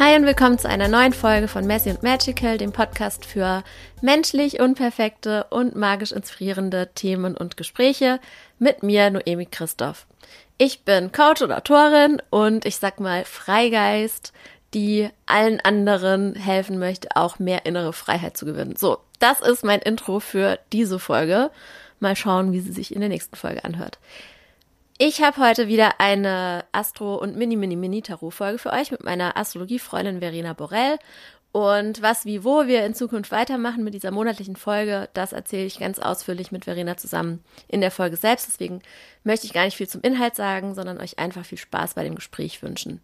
Hi und willkommen zu einer neuen Folge von Messy und Magical, dem Podcast für menschlich unperfekte und magisch inspirierende Themen und Gespräche mit mir, Noemi Christoph. Ich bin Coach und Autorin und ich sag mal Freigeist, die allen anderen helfen möchte, auch mehr innere Freiheit zu gewinnen. So, das ist mein Intro für diese Folge. Mal schauen, wie sie sich in der nächsten Folge anhört. Ich habe heute wieder eine Astro- und Mini-Mini-Mini-Tarot-Folge für euch mit meiner Astrologiefreundin Verena Borell. Und was, wie, wo wir in Zukunft weitermachen mit dieser monatlichen Folge, das erzähle ich ganz ausführlich mit Verena zusammen in der Folge selbst. Deswegen möchte ich gar nicht viel zum Inhalt sagen, sondern euch einfach viel Spaß bei dem Gespräch wünschen.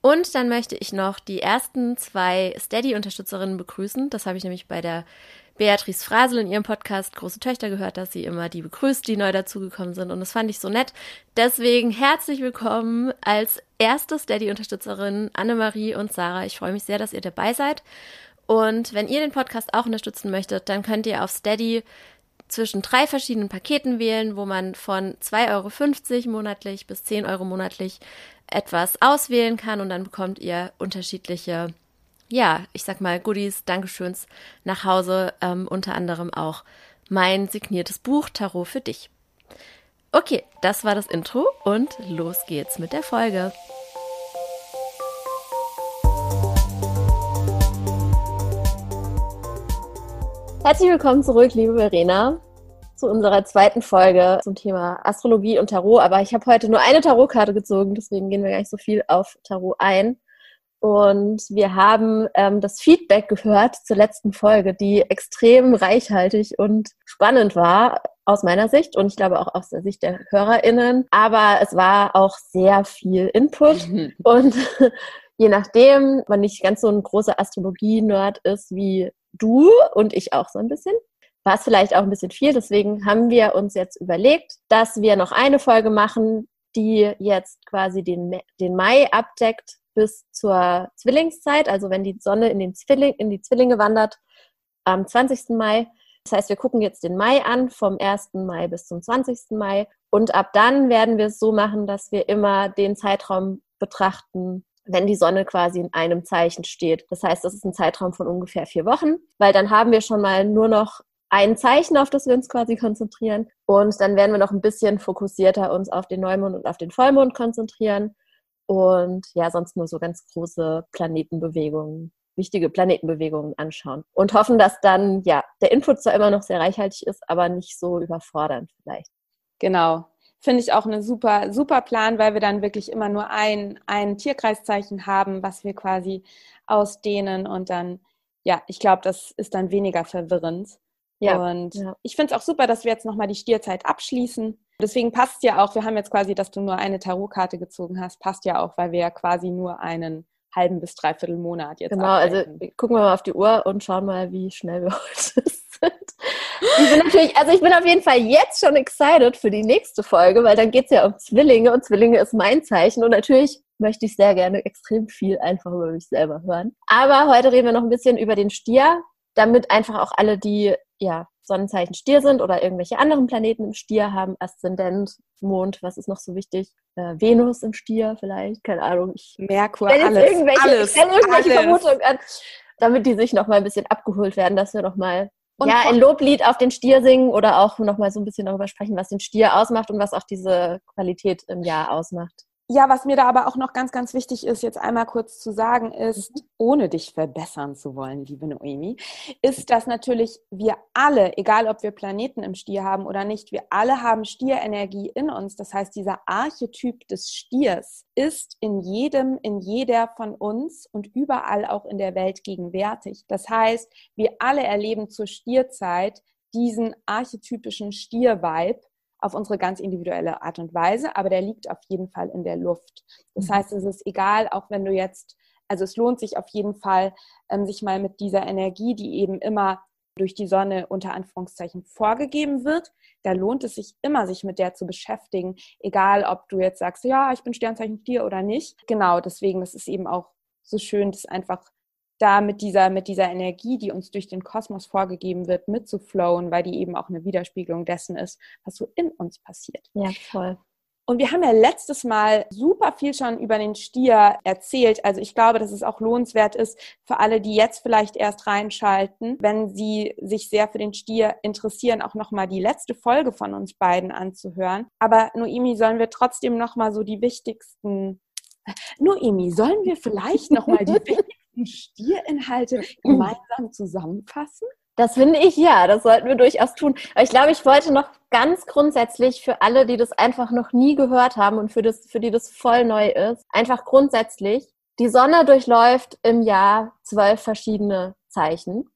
Und dann möchte ich noch die ersten zwei Steady-Unterstützerinnen begrüßen. Das habe ich nämlich bei der Beatrice Frasel in ihrem Podcast Große Töchter gehört, dass sie immer die begrüßt, die neu dazugekommen sind. Und das fand ich so nett. Deswegen herzlich willkommen als erste Steady-Unterstützerin Annemarie und Sarah. Ich freue mich sehr, dass ihr dabei seid. Und wenn ihr den Podcast auch unterstützen möchtet, dann könnt ihr auf Steady zwischen drei verschiedenen Paketen wählen, wo man von 2,50 Euro monatlich bis 10 Euro monatlich etwas auswählen kann und dann bekommt ihr unterschiedliche ja, ich sag mal, Goodies, Dankeschöns nach Hause, ähm, unter anderem auch mein signiertes Buch Tarot für dich. Okay, das war das Intro und los geht's mit der Folge. Herzlich willkommen zurück, liebe Verena, zu unserer zweiten Folge zum Thema Astrologie und Tarot. Aber ich habe heute nur eine Tarotkarte gezogen, deswegen gehen wir gar nicht so viel auf Tarot ein. Und wir haben ähm, das Feedback gehört zur letzten Folge, die extrem reichhaltig und spannend war aus meiner Sicht und ich glaube auch aus der Sicht der HörerInnen. Aber es war auch sehr viel Input und je nachdem, man nicht ganz so ein großer Astrologie-Nerd ist wie du und ich auch so ein bisschen, war es vielleicht auch ein bisschen viel. Deswegen haben wir uns jetzt überlegt, dass wir noch eine Folge machen, die jetzt quasi den, den Mai abdeckt bis zur Zwillingszeit, also wenn die Sonne in, den Zwilling, in die Zwillinge wandert, am 20. Mai. Das heißt, wir gucken jetzt den Mai an, vom 1. Mai bis zum 20. Mai. Und ab dann werden wir es so machen, dass wir immer den Zeitraum betrachten, wenn die Sonne quasi in einem Zeichen steht. Das heißt, das ist ein Zeitraum von ungefähr vier Wochen, weil dann haben wir schon mal nur noch ein Zeichen, auf das wir uns quasi konzentrieren. Und dann werden wir noch ein bisschen fokussierter uns auf den Neumond und auf den Vollmond konzentrieren und ja, sonst nur so ganz große Planetenbewegungen, wichtige Planetenbewegungen anschauen und hoffen, dass dann, ja, der Input zwar immer noch sehr reichhaltig ist, aber nicht so überfordernd vielleicht. Genau. Finde ich auch eine super, super Plan, weil wir dann wirklich immer nur ein, ein Tierkreiszeichen haben, was wir quasi ausdehnen und dann, ja, ich glaube, das ist dann weniger verwirrend. Ja, und ja. ich finde es auch super, dass wir jetzt nochmal die Stierzeit abschließen Deswegen passt ja auch, wir haben jetzt quasi, dass du nur eine Tarotkarte gezogen hast, passt ja auch, weil wir ja quasi nur einen halben bis dreiviertel Monat jetzt Genau, also abdecken. also gucken wir mal auf die Uhr und schauen mal, wie schnell wir heute sind. Ich bin natürlich, also ich bin auf jeden Fall jetzt schon excited für die nächste Folge, weil dann geht es ja um Zwillinge und Zwillinge ist mein Zeichen und natürlich möchte ich sehr gerne extrem viel einfach über mich selber hören. Aber heute reden wir noch ein bisschen über den Stier, damit einfach auch alle, die ja Sonnenzeichen Stier sind oder irgendwelche anderen Planeten im Stier haben, Aszendent, Mond, was ist noch so wichtig? Äh, Venus im Stier vielleicht, keine Ahnung. Ich Merkur, alles, irgendwelche, alles, irgendwelche alles. Vermutungen an, damit die sich noch mal ein bisschen abgeholt werden, dass wir noch mal und ja, ein Loblied auf den Stier singen oder auch noch mal so ein bisschen darüber sprechen, was den Stier ausmacht und was auch diese Qualität im Jahr ausmacht. Ja, was mir da aber auch noch ganz, ganz wichtig ist, jetzt einmal kurz zu sagen, ist, mhm. ohne dich verbessern zu wollen, liebe Noemi, ist, dass natürlich wir alle, egal ob wir Planeten im Stier haben oder nicht, wir alle haben Stierenergie in uns. Das heißt, dieser Archetyp des Stiers ist in jedem, in jeder von uns und überall auch in der Welt gegenwärtig. Das heißt, wir alle erleben zur Stierzeit diesen archetypischen Stier-Vibe auf unsere ganz individuelle Art und Weise, aber der liegt auf jeden Fall in der Luft. Das mhm. heißt, es ist egal, auch wenn du jetzt, also es lohnt sich auf jeden Fall, ähm, sich mal mit dieser Energie, die eben immer durch die Sonne unter Anführungszeichen vorgegeben wird, da lohnt es sich immer, sich mit der zu beschäftigen, egal ob du jetzt sagst, ja, ich bin Sternzeichen Stier oder nicht. Genau, deswegen, das ist eben auch so schön, das einfach da mit dieser, mit dieser Energie, die uns durch den Kosmos vorgegeben wird, mitzuflowen, weil die eben auch eine Widerspiegelung dessen ist, was so in uns passiert. Ja, voll. Und wir haben ja letztes Mal super viel schon über den Stier erzählt. Also ich glaube, dass es auch lohnenswert ist für alle, die jetzt vielleicht erst reinschalten, wenn sie sich sehr für den Stier interessieren, auch nochmal die letzte Folge von uns beiden anzuhören. Aber Noemi, sollen wir trotzdem nochmal so die wichtigsten Noemi, sollen wir vielleicht nochmal die wichtigsten Stierinhalte gemeinsam zusammenfassen? Das finde ich ja, das sollten wir durchaus tun. Aber ich glaube, ich wollte noch ganz grundsätzlich für alle, die das einfach noch nie gehört haben und für, das, für die das voll neu ist, einfach grundsätzlich, die Sonne durchläuft im Jahr zwölf verschiedene Zeichen.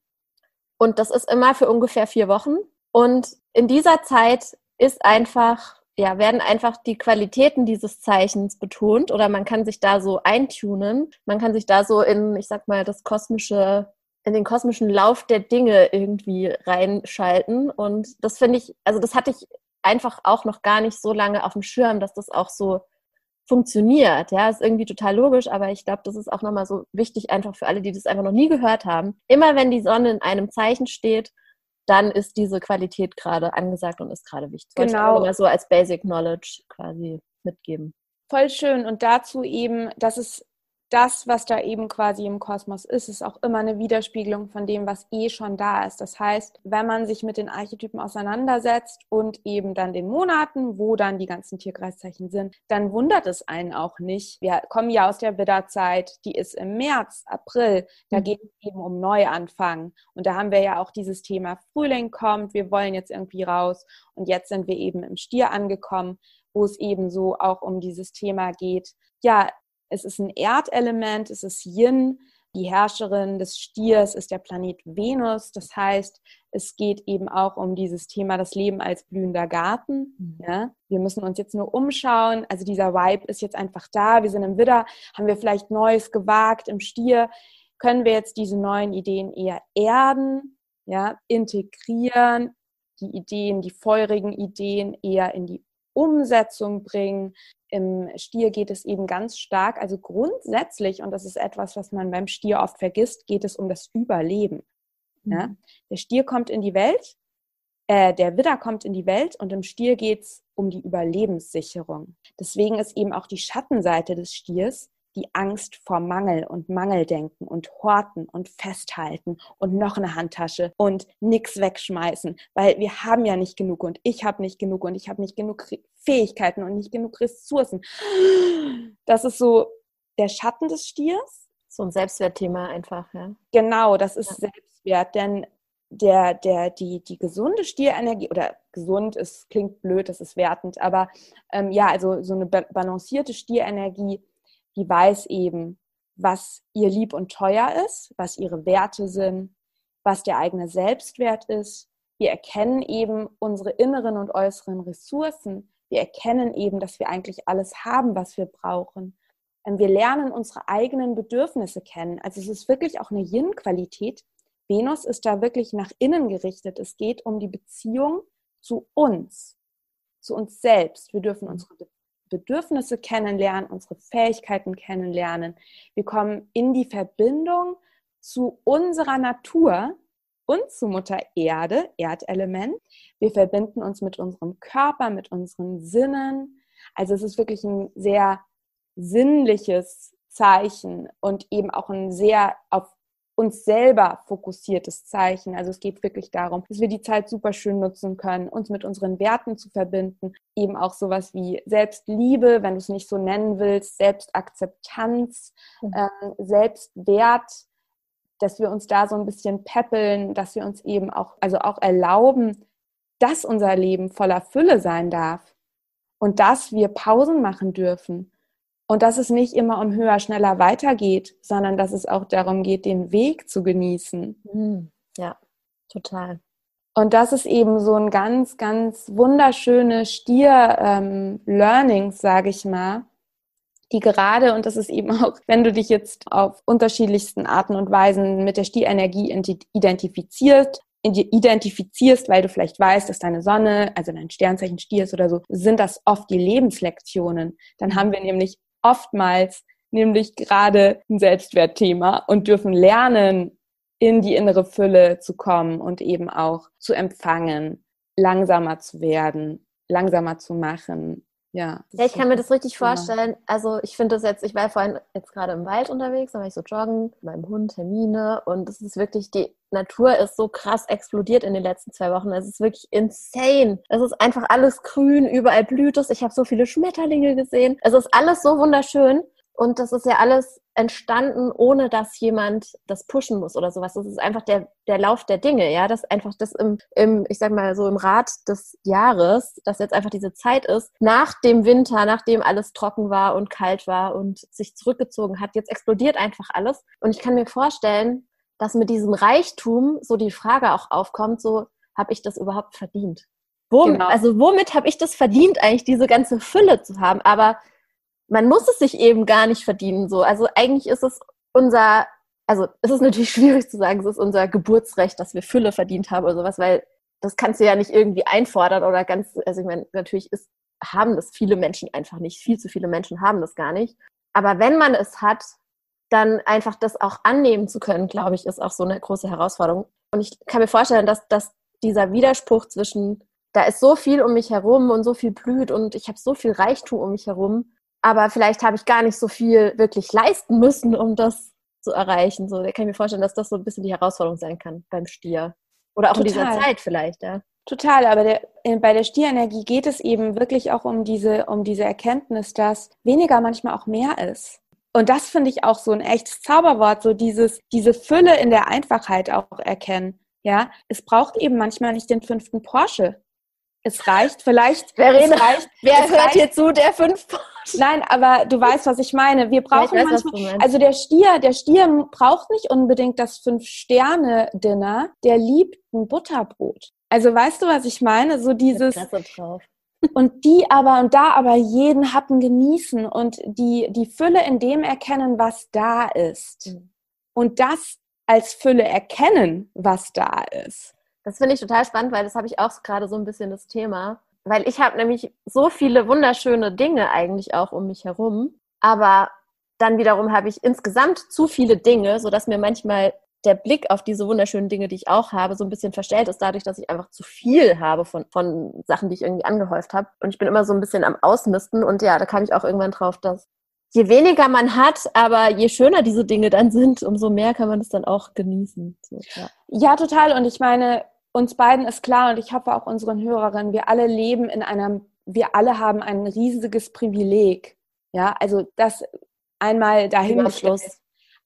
Und das ist immer für ungefähr vier Wochen. Und in dieser Zeit ist einfach, ja, werden einfach die Qualitäten dieses Zeichens betont oder man kann sich da so eintunen. Man kann sich da so in, ich sag mal, das kosmische in den kosmischen Lauf der Dinge irgendwie reinschalten. Und das finde ich, also das hatte ich einfach auch noch gar nicht so lange auf dem Schirm, dass das auch so funktioniert. Ja, ist irgendwie total logisch, aber ich glaube, das ist auch nochmal so wichtig, einfach für alle, die das einfach noch nie gehört haben. Immer wenn die Sonne in einem Zeichen steht, dann ist diese Qualität gerade angesagt und ist gerade wichtig. Genau. Mal so als Basic Knowledge quasi mitgeben. Voll schön. Und dazu eben, dass es das, was da eben quasi im Kosmos ist, ist auch immer eine Widerspiegelung von dem, was eh schon da ist. Das heißt, wenn man sich mit den Archetypen auseinandersetzt und eben dann den Monaten, wo dann die ganzen Tierkreiszeichen sind, dann wundert es einen auch nicht. Wir kommen ja aus der Widderzeit, die ist im März, April, da mhm. geht es eben um Neuanfang. Und da haben wir ja auch dieses Thema Frühling kommt, wir wollen jetzt irgendwie raus. Und jetzt sind wir eben im Stier angekommen, wo es eben so auch um dieses Thema geht. Ja, es ist ein Erdelement, es ist Yin. Die Herrscherin des Stiers ist der Planet Venus. Das heißt, es geht eben auch um dieses Thema das Leben als blühender Garten. Mhm. Ja? Wir müssen uns jetzt nur umschauen. Also dieser Vibe ist jetzt einfach da. Wir sind im Widder, haben wir vielleicht Neues gewagt. Im Stier können wir jetzt diese neuen Ideen eher erden, ja, integrieren, die Ideen, die feurigen Ideen eher in die Umsetzung bringen. Im Stier geht es eben ganz stark, also grundsätzlich, und das ist etwas, was man beim Stier oft vergisst, geht es um das Überleben. Ja? Der Stier kommt in die Welt, äh, der Widder kommt in die Welt und im Stier geht es um die Überlebenssicherung. Deswegen ist eben auch die Schattenseite des Stiers die Angst vor Mangel und Mangeldenken und Horten und Festhalten und noch eine Handtasche und nichts wegschmeißen, weil wir haben ja nicht genug und ich habe nicht genug und ich habe nicht genug Fähigkeiten und nicht genug Ressourcen. Das ist so der Schatten des Stiers. So ein Selbstwertthema einfach, ja. Genau, das ist ja. Selbstwert, denn der, der, die, die gesunde Stierenergie, oder gesund ist, klingt blöd, das ist wertend, aber ähm, ja, also so eine balancierte Stierenergie die weiß eben, was ihr lieb und teuer ist, was ihre Werte sind, was der eigene Selbstwert ist. Wir erkennen eben unsere inneren und äußeren Ressourcen. Wir erkennen eben, dass wir eigentlich alles haben, was wir brauchen. Wir lernen unsere eigenen Bedürfnisse kennen. Also es ist wirklich auch eine Yin-Qualität. Venus ist da wirklich nach innen gerichtet. Es geht um die Beziehung zu uns, zu uns selbst. Wir dürfen unsere Bedürfnisse kennenlernen, unsere Fähigkeiten kennenlernen. Wir kommen in die Verbindung zu unserer Natur und zu Mutter Erde, Erdelement. Wir verbinden uns mit unserem Körper, mit unseren Sinnen. Also es ist wirklich ein sehr sinnliches Zeichen und eben auch ein sehr auf uns selber fokussiertes Zeichen. Also es geht wirklich darum, dass wir die Zeit super schön nutzen können, uns mit unseren Werten zu verbinden. Eben auch sowas wie Selbstliebe, wenn du es nicht so nennen willst, Selbstakzeptanz, mhm. ähm, Selbstwert, dass wir uns da so ein bisschen peppeln, dass wir uns eben auch, also auch erlauben, dass unser Leben voller Fülle sein darf und dass wir Pausen machen dürfen und dass es nicht immer um höher, schneller weitergeht, sondern dass es auch darum geht, den Weg zu genießen. Hm, ja, total. Und das ist eben so ein ganz, ganz wunderschöne Stier-Learnings, ähm, sage ich mal, die gerade, und das ist eben auch, wenn du dich jetzt auf unterschiedlichsten Arten und Weisen mit der Stierenergie identifizierst, identifizierst, weil du vielleicht weißt, dass deine Sonne, also dein Sternzeichen Stier ist oder so, sind das oft die Lebenslektionen. Dann haben wir nämlich oftmals nämlich gerade ein Selbstwertthema und dürfen lernen, in die innere Fülle zu kommen und eben auch zu empfangen, langsamer zu werden, langsamer zu machen, Ja, ja ich kann mir das richtig vorstellen. Also ich finde das jetzt, ich war vorhin jetzt gerade im Wald unterwegs, da war ich so joggen, mit meinem Hund, Termine und es ist wirklich, die Natur ist so krass explodiert in den letzten zwei Wochen. Es ist wirklich insane. Es ist einfach alles grün, überall blüht es. Ich habe so viele Schmetterlinge gesehen. Es ist alles so wunderschön. Und das ist ja alles entstanden, ohne dass jemand das pushen muss oder sowas. Das ist einfach der, der Lauf der Dinge, ja. Das einfach das im, im, ich sag mal so im Rad des Jahres, dass jetzt einfach diese Zeit ist, nach dem Winter, nachdem alles trocken war und kalt war und sich zurückgezogen hat, jetzt explodiert einfach alles. Und ich kann mir vorstellen, dass mit diesem Reichtum so die Frage auch aufkommt, so, habe ich das überhaupt verdient? Womit, genau. Also womit habe ich das verdient, eigentlich diese ganze Fülle zu haben? Aber man muss es sich eben gar nicht verdienen so. Also eigentlich ist es unser, also es ist natürlich schwierig zu sagen, es ist unser Geburtsrecht, dass wir Fülle verdient haben oder sowas, weil das kannst du ja nicht irgendwie einfordern oder ganz, also ich meine, natürlich ist, haben das viele Menschen einfach nicht. Viel zu viele Menschen haben das gar nicht. Aber wenn man es hat, dann einfach das auch annehmen zu können, glaube ich, ist auch so eine große Herausforderung. Und ich kann mir vorstellen, dass, dass dieser Widerspruch zwischen, da ist so viel um mich herum und so viel blüht und ich habe so viel Reichtum um mich herum aber vielleicht habe ich gar nicht so viel wirklich leisten müssen, um das zu erreichen. So, da kann ich mir vorstellen, dass das so ein bisschen die Herausforderung sein kann beim Stier. Oder auch Total. in dieser Zeit vielleicht, ja. Total, aber der, äh, bei der Stierenergie geht es eben wirklich auch um diese, um diese Erkenntnis, dass weniger manchmal auch mehr ist. Und das finde ich auch so ein echtes Zauberwort, so dieses, diese Fülle in der Einfachheit auch erkennen. Ja, es braucht eben manchmal nicht den fünften Porsche. Es reicht vielleicht. Verena, es reicht, wer hört reicht, hier zu, der fünf Nein, aber du weißt, was ich meine. Wir brauchen weiß, manchmal, also der Stier, der Stier braucht nicht unbedingt das Fünf-Sterne-Dinner, der liebt ein Butterbrot. Also weißt du, was ich meine? So dieses. Und die aber und da aber jeden Happen genießen und die, die Fülle in dem erkennen, was da ist. Mhm. Und das als Fülle erkennen, was da ist. Das finde ich total spannend, weil das habe ich auch gerade so ein bisschen das Thema. Weil ich habe nämlich so viele wunderschöne Dinge eigentlich auch um mich herum. Aber dann wiederum habe ich insgesamt zu viele Dinge, sodass mir manchmal der Blick auf diese wunderschönen Dinge, die ich auch habe, so ein bisschen verstellt ist, dadurch, dass ich einfach zu viel habe von, von Sachen, die ich irgendwie angehäuft habe. Und ich bin immer so ein bisschen am Ausmisten. Und ja, da kam ich auch irgendwann drauf, dass je weniger man hat, aber je schöner diese Dinge dann sind, umso mehr kann man es dann auch genießen. So, ja. ja, total. Und ich meine, uns beiden ist klar und ich hoffe auch unseren Hörerinnen, wir alle leben in einem, wir alle haben ein riesiges Privileg. Ja, also das einmal dahin.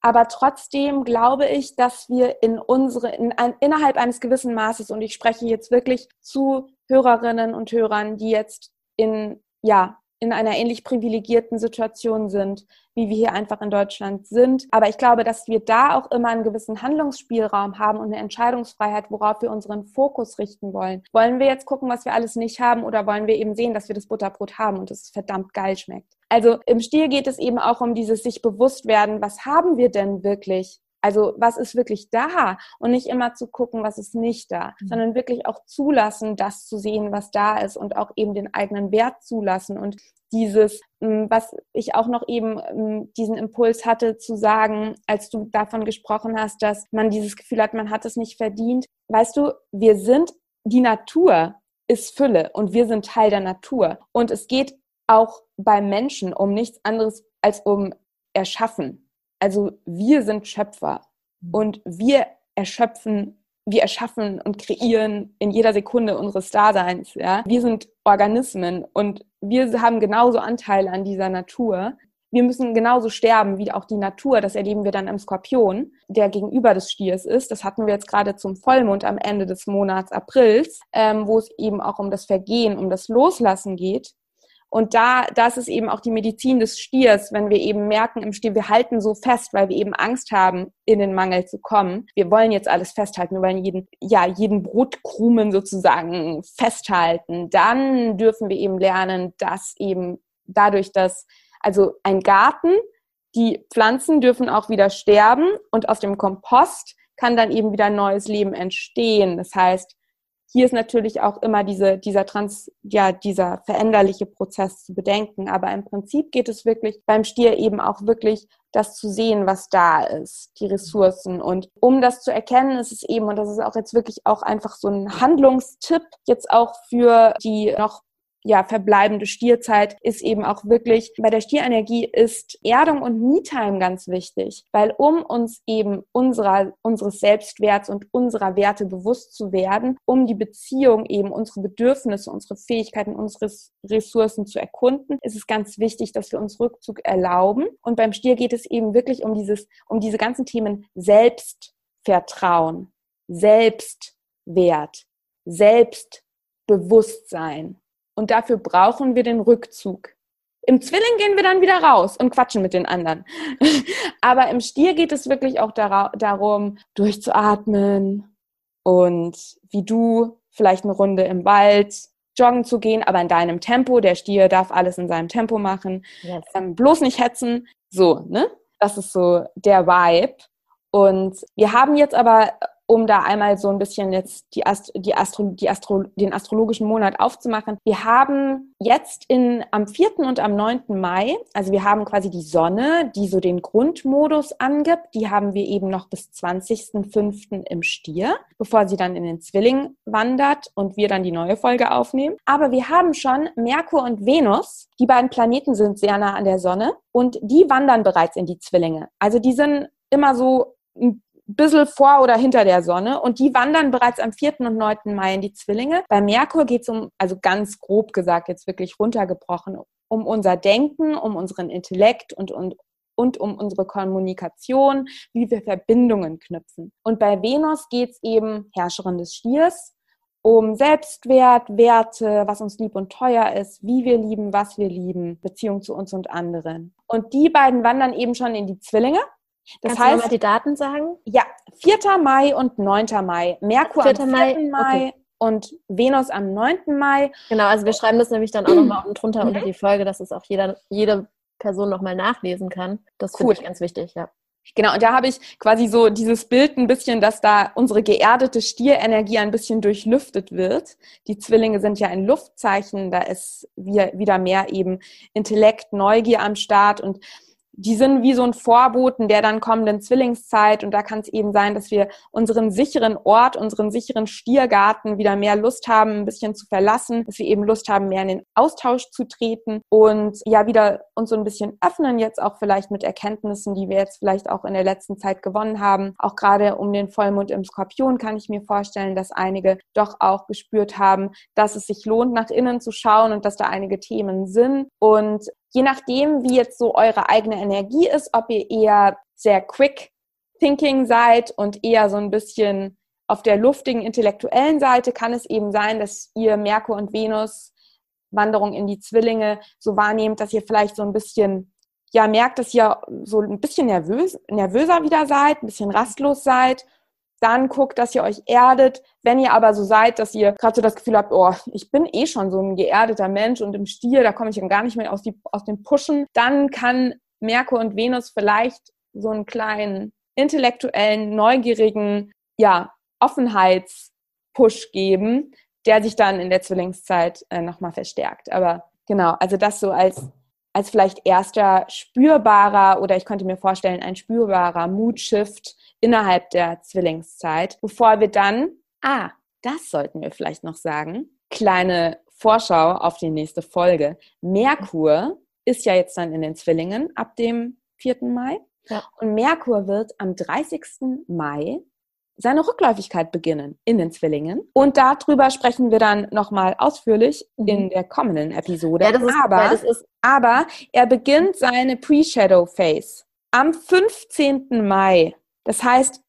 Aber trotzdem glaube ich, dass wir in unsere, in ein, innerhalb eines gewissen Maßes, und ich spreche jetzt wirklich zu Hörerinnen und Hörern, die jetzt in, ja, in einer ähnlich privilegierten Situation sind, wie wir hier einfach in Deutschland sind. Aber ich glaube, dass wir da auch immer einen gewissen Handlungsspielraum haben und eine Entscheidungsfreiheit, worauf wir unseren Fokus richten wollen. Wollen wir jetzt gucken, was wir alles nicht haben oder wollen wir eben sehen, dass wir das Butterbrot haben und es verdammt geil schmeckt? Also im Stil geht es eben auch um dieses sich bewusst werden, was haben wir denn wirklich also was ist wirklich da und nicht immer zu gucken, was ist nicht da, mhm. sondern wirklich auch zulassen, das zu sehen, was da ist und auch eben den eigenen Wert zulassen und dieses, hm, was ich auch noch eben hm, diesen Impuls hatte zu sagen, als du davon gesprochen hast, dass man dieses Gefühl hat, man hat es nicht verdient. Weißt du, wir sind, die Natur ist Fülle und wir sind Teil der Natur. Und es geht auch beim Menschen um nichts anderes als um Erschaffen. Also wir sind Schöpfer mhm. und wir erschöpfen, wir erschaffen und kreieren in jeder Sekunde unseres Daseins. Ja? Wir sind Organismen und wir haben genauso Anteile an dieser Natur. Wir müssen genauso sterben wie auch die Natur. Das erleben wir dann im Skorpion, der gegenüber des Stiers ist. Das hatten wir jetzt gerade zum Vollmond am Ende des Monats Aprils, ähm, wo es eben auch um das Vergehen, um das Loslassen geht. Und da, das ist eben auch die Medizin des Stiers, wenn wir eben merken im Stier, wir halten so fest, weil wir eben Angst haben, in den Mangel zu kommen. Wir wollen jetzt alles festhalten, wir wollen jeden, ja, jeden Brotkrumen sozusagen festhalten. Dann dürfen wir eben lernen, dass eben dadurch, dass, also ein Garten, die Pflanzen dürfen auch wieder sterben und aus dem Kompost kann dann eben wieder neues Leben entstehen. Das heißt, hier ist natürlich auch immer diese, dieser Trans, ja, dieser veränderliche Prozess zu bedenken. Aber im Prinzip geht es wirklich beim Stier eben auch wirklich das zu sehen, was da ist, die Ressourcen. Und um das zu erkennen, ist es eben, und das ist auch jetzt wirklich auch einfach so ein Handlungstipp, jetzt auch für die noch ja, verbleibende Stierzeit ist eben auch wirklich, bei der Stierenergie ist Erdung und Me-Time ganz wichtig, weil um uns eben unserer, unseres Selbstwerts und unserer Werte bewusst zu werden, um die Beziehung eben unsere Bedürfnisse, unsere Fähigkeiten, unsere Ressourcen zu erkunden, ist es ganz wichtig, dass wir uns Rückzug erlauben. Und beim Stier geht es eben wirklich um dieses, um diese ganzen Themen Selbstvertrauen, Selbstwert, Selbstbewusstsein. Und dafür brauchen wir den Rückzug. Im Zwilling gehen wir dann wieder raus und quatschen mit den anderen. Aber im Stier geht es wirklich auch darum, durchzuatmen und wie du vielleicht eine Runde im Wald joggen zu gehen, aber in deinem Tempo. Der Stier darf alles in seinem Tempo machen. Yes. Ähm, bloß nicht hetzen. So, ne? Das ist so der Vibe. Und wir haben jetzt aber um da einmal so ein bisschen jetzt die Ast die Astro die Astro den astrologischen Monat aufzumachen. Wir haben jetzt in, am 4. und am 9. Mai, also wir haben quasi die Sonne, die so den Grundmodus angibt, die haben wir eben noch bis 20.05. im Stier, bevor sie dann in den Zwilling wandert und wir dann die neue Folge aufnehmen. Aber wir haben schon Merkur und Venus, die beiden Planeten sind sehr nah an der Sonne und die wandern bereits in die Zwillinge. Also die sind immer so bisschen vor oder hinter der Sonne und die wandern bereits am 4. und 9. Mai in die Zwillinge. Bei Merkur geht es um, also ganz grob gesagt, jetzt wirklich runtergebrochen, um unser Denken, um unseren Intellekt und, und, und um unsere Kommunikation, wie wir Verbindungen knüpfen. Und bei Venus geht es eben, Herrscherin des Stiers, um Selbstwert, Werte, was uns lieb und teuer ist, wie wir lieben, was wir lieben, Beziehung zu uns und anderen. Und die beiden wandern eben schon in die Zwillinge. Das Kannst heißt, du mal die Daten sagen? Ja, 4. Mai und 9. Mai. Merkur 4. am 4. Mai, Mai okay. und Venus am 9. Mai. Genau, also wir schreiben das nämlich dann auch nochmal unten drunter mhm. unter die Folge, dass es auch jeder, jede Person nochmal nachlesen kann. Das cool. finde ich ganz wichtig, ja. Genau, und da habe ich quasi so dieses Bild ein bisschen, dass da unsere geerdete Stierenergie ein bisschen durchlüftet wird. Die Zwillinge sind ja ein Luftzeichen, da ist wieder mehr eben Intellekt, Neugier am Start und die sind wie so ein Vorboten der dann kommenden Zwillingszeit. Und da kann es eben sein, dass wir unseren sicheren Ort, unseren sicheren Stiergarten wieder mehr Lust haben, ein bisschen zu verlassen, dass wir eben Lust haben, mehr in den Austausch zu treten und ja, wieder uns so ein bisschen öffnen, jetzt auch vielleicht mit Erkenntnissen, die wir jetzt vielleicht auch in der letzten Zeit gewonnen haben. Auch gerade um den Vollmond im Skorpion kann ich mir vorstellen, dass einige doch auch gespürt haben, dass es sich lohnt, nach innen zu schauen und dass da einige Themen sind. Und je nachdem, wie jetzt so eure eigene Energie ist, ob ihr eher sehr quick thinking seid und eher so ein bisschen auf der luftigen intellektuellen Seite, kann es eben sein, dass ihr Merkur und Venus Wanderung in die Zwillinge so wahrnehmt, dass ihr vielleicht so ein bisschen ja merkt, dass ihr so ein bisschen nervös, nervöser wieder seid, ein bisschen rastlos seid dann guckt, dass ihr euch erdet. Wenn ihr aber so seid, dass ihr gerade so das Gefühl habt, oh, ich bin eh schon so ein geerdeter Mensch und im Stier, da komme ich dann gar nicht mehr aus, die, aus dem Pushen, dann kann Merkur und Venus vielleicht so einen kleinen intellektuellen, neugierigen, ja, Offenheitspush geben, der sich dann in der Zwillingszeit äh, nochmal verstärkt. Aber genau, also das so als, als vielleicht erster spürbarer oder ich könnte mir vorstellen, ein spürbarer Mood-Shift innerhalb der Zwillingszeit, bevor wir dann, ah, das sollten wir vielleicht noch sagen, kleine Vorschau auf die nächste Folge. Merkur ist ja jetzt dann in den Zwillingen ab dem 4. Mai. Ja. Und Merkur wird am 30. Mai seine Rückläufigkeit beginnen in den Zwillingen. Und darüber sprechen wir dann nochmal ausführlich mhm. in der kommenden Episode. Ja, ist, aber, aber er beginnt seine Pre-Shadow Phase am 15. Mai. Das heißt,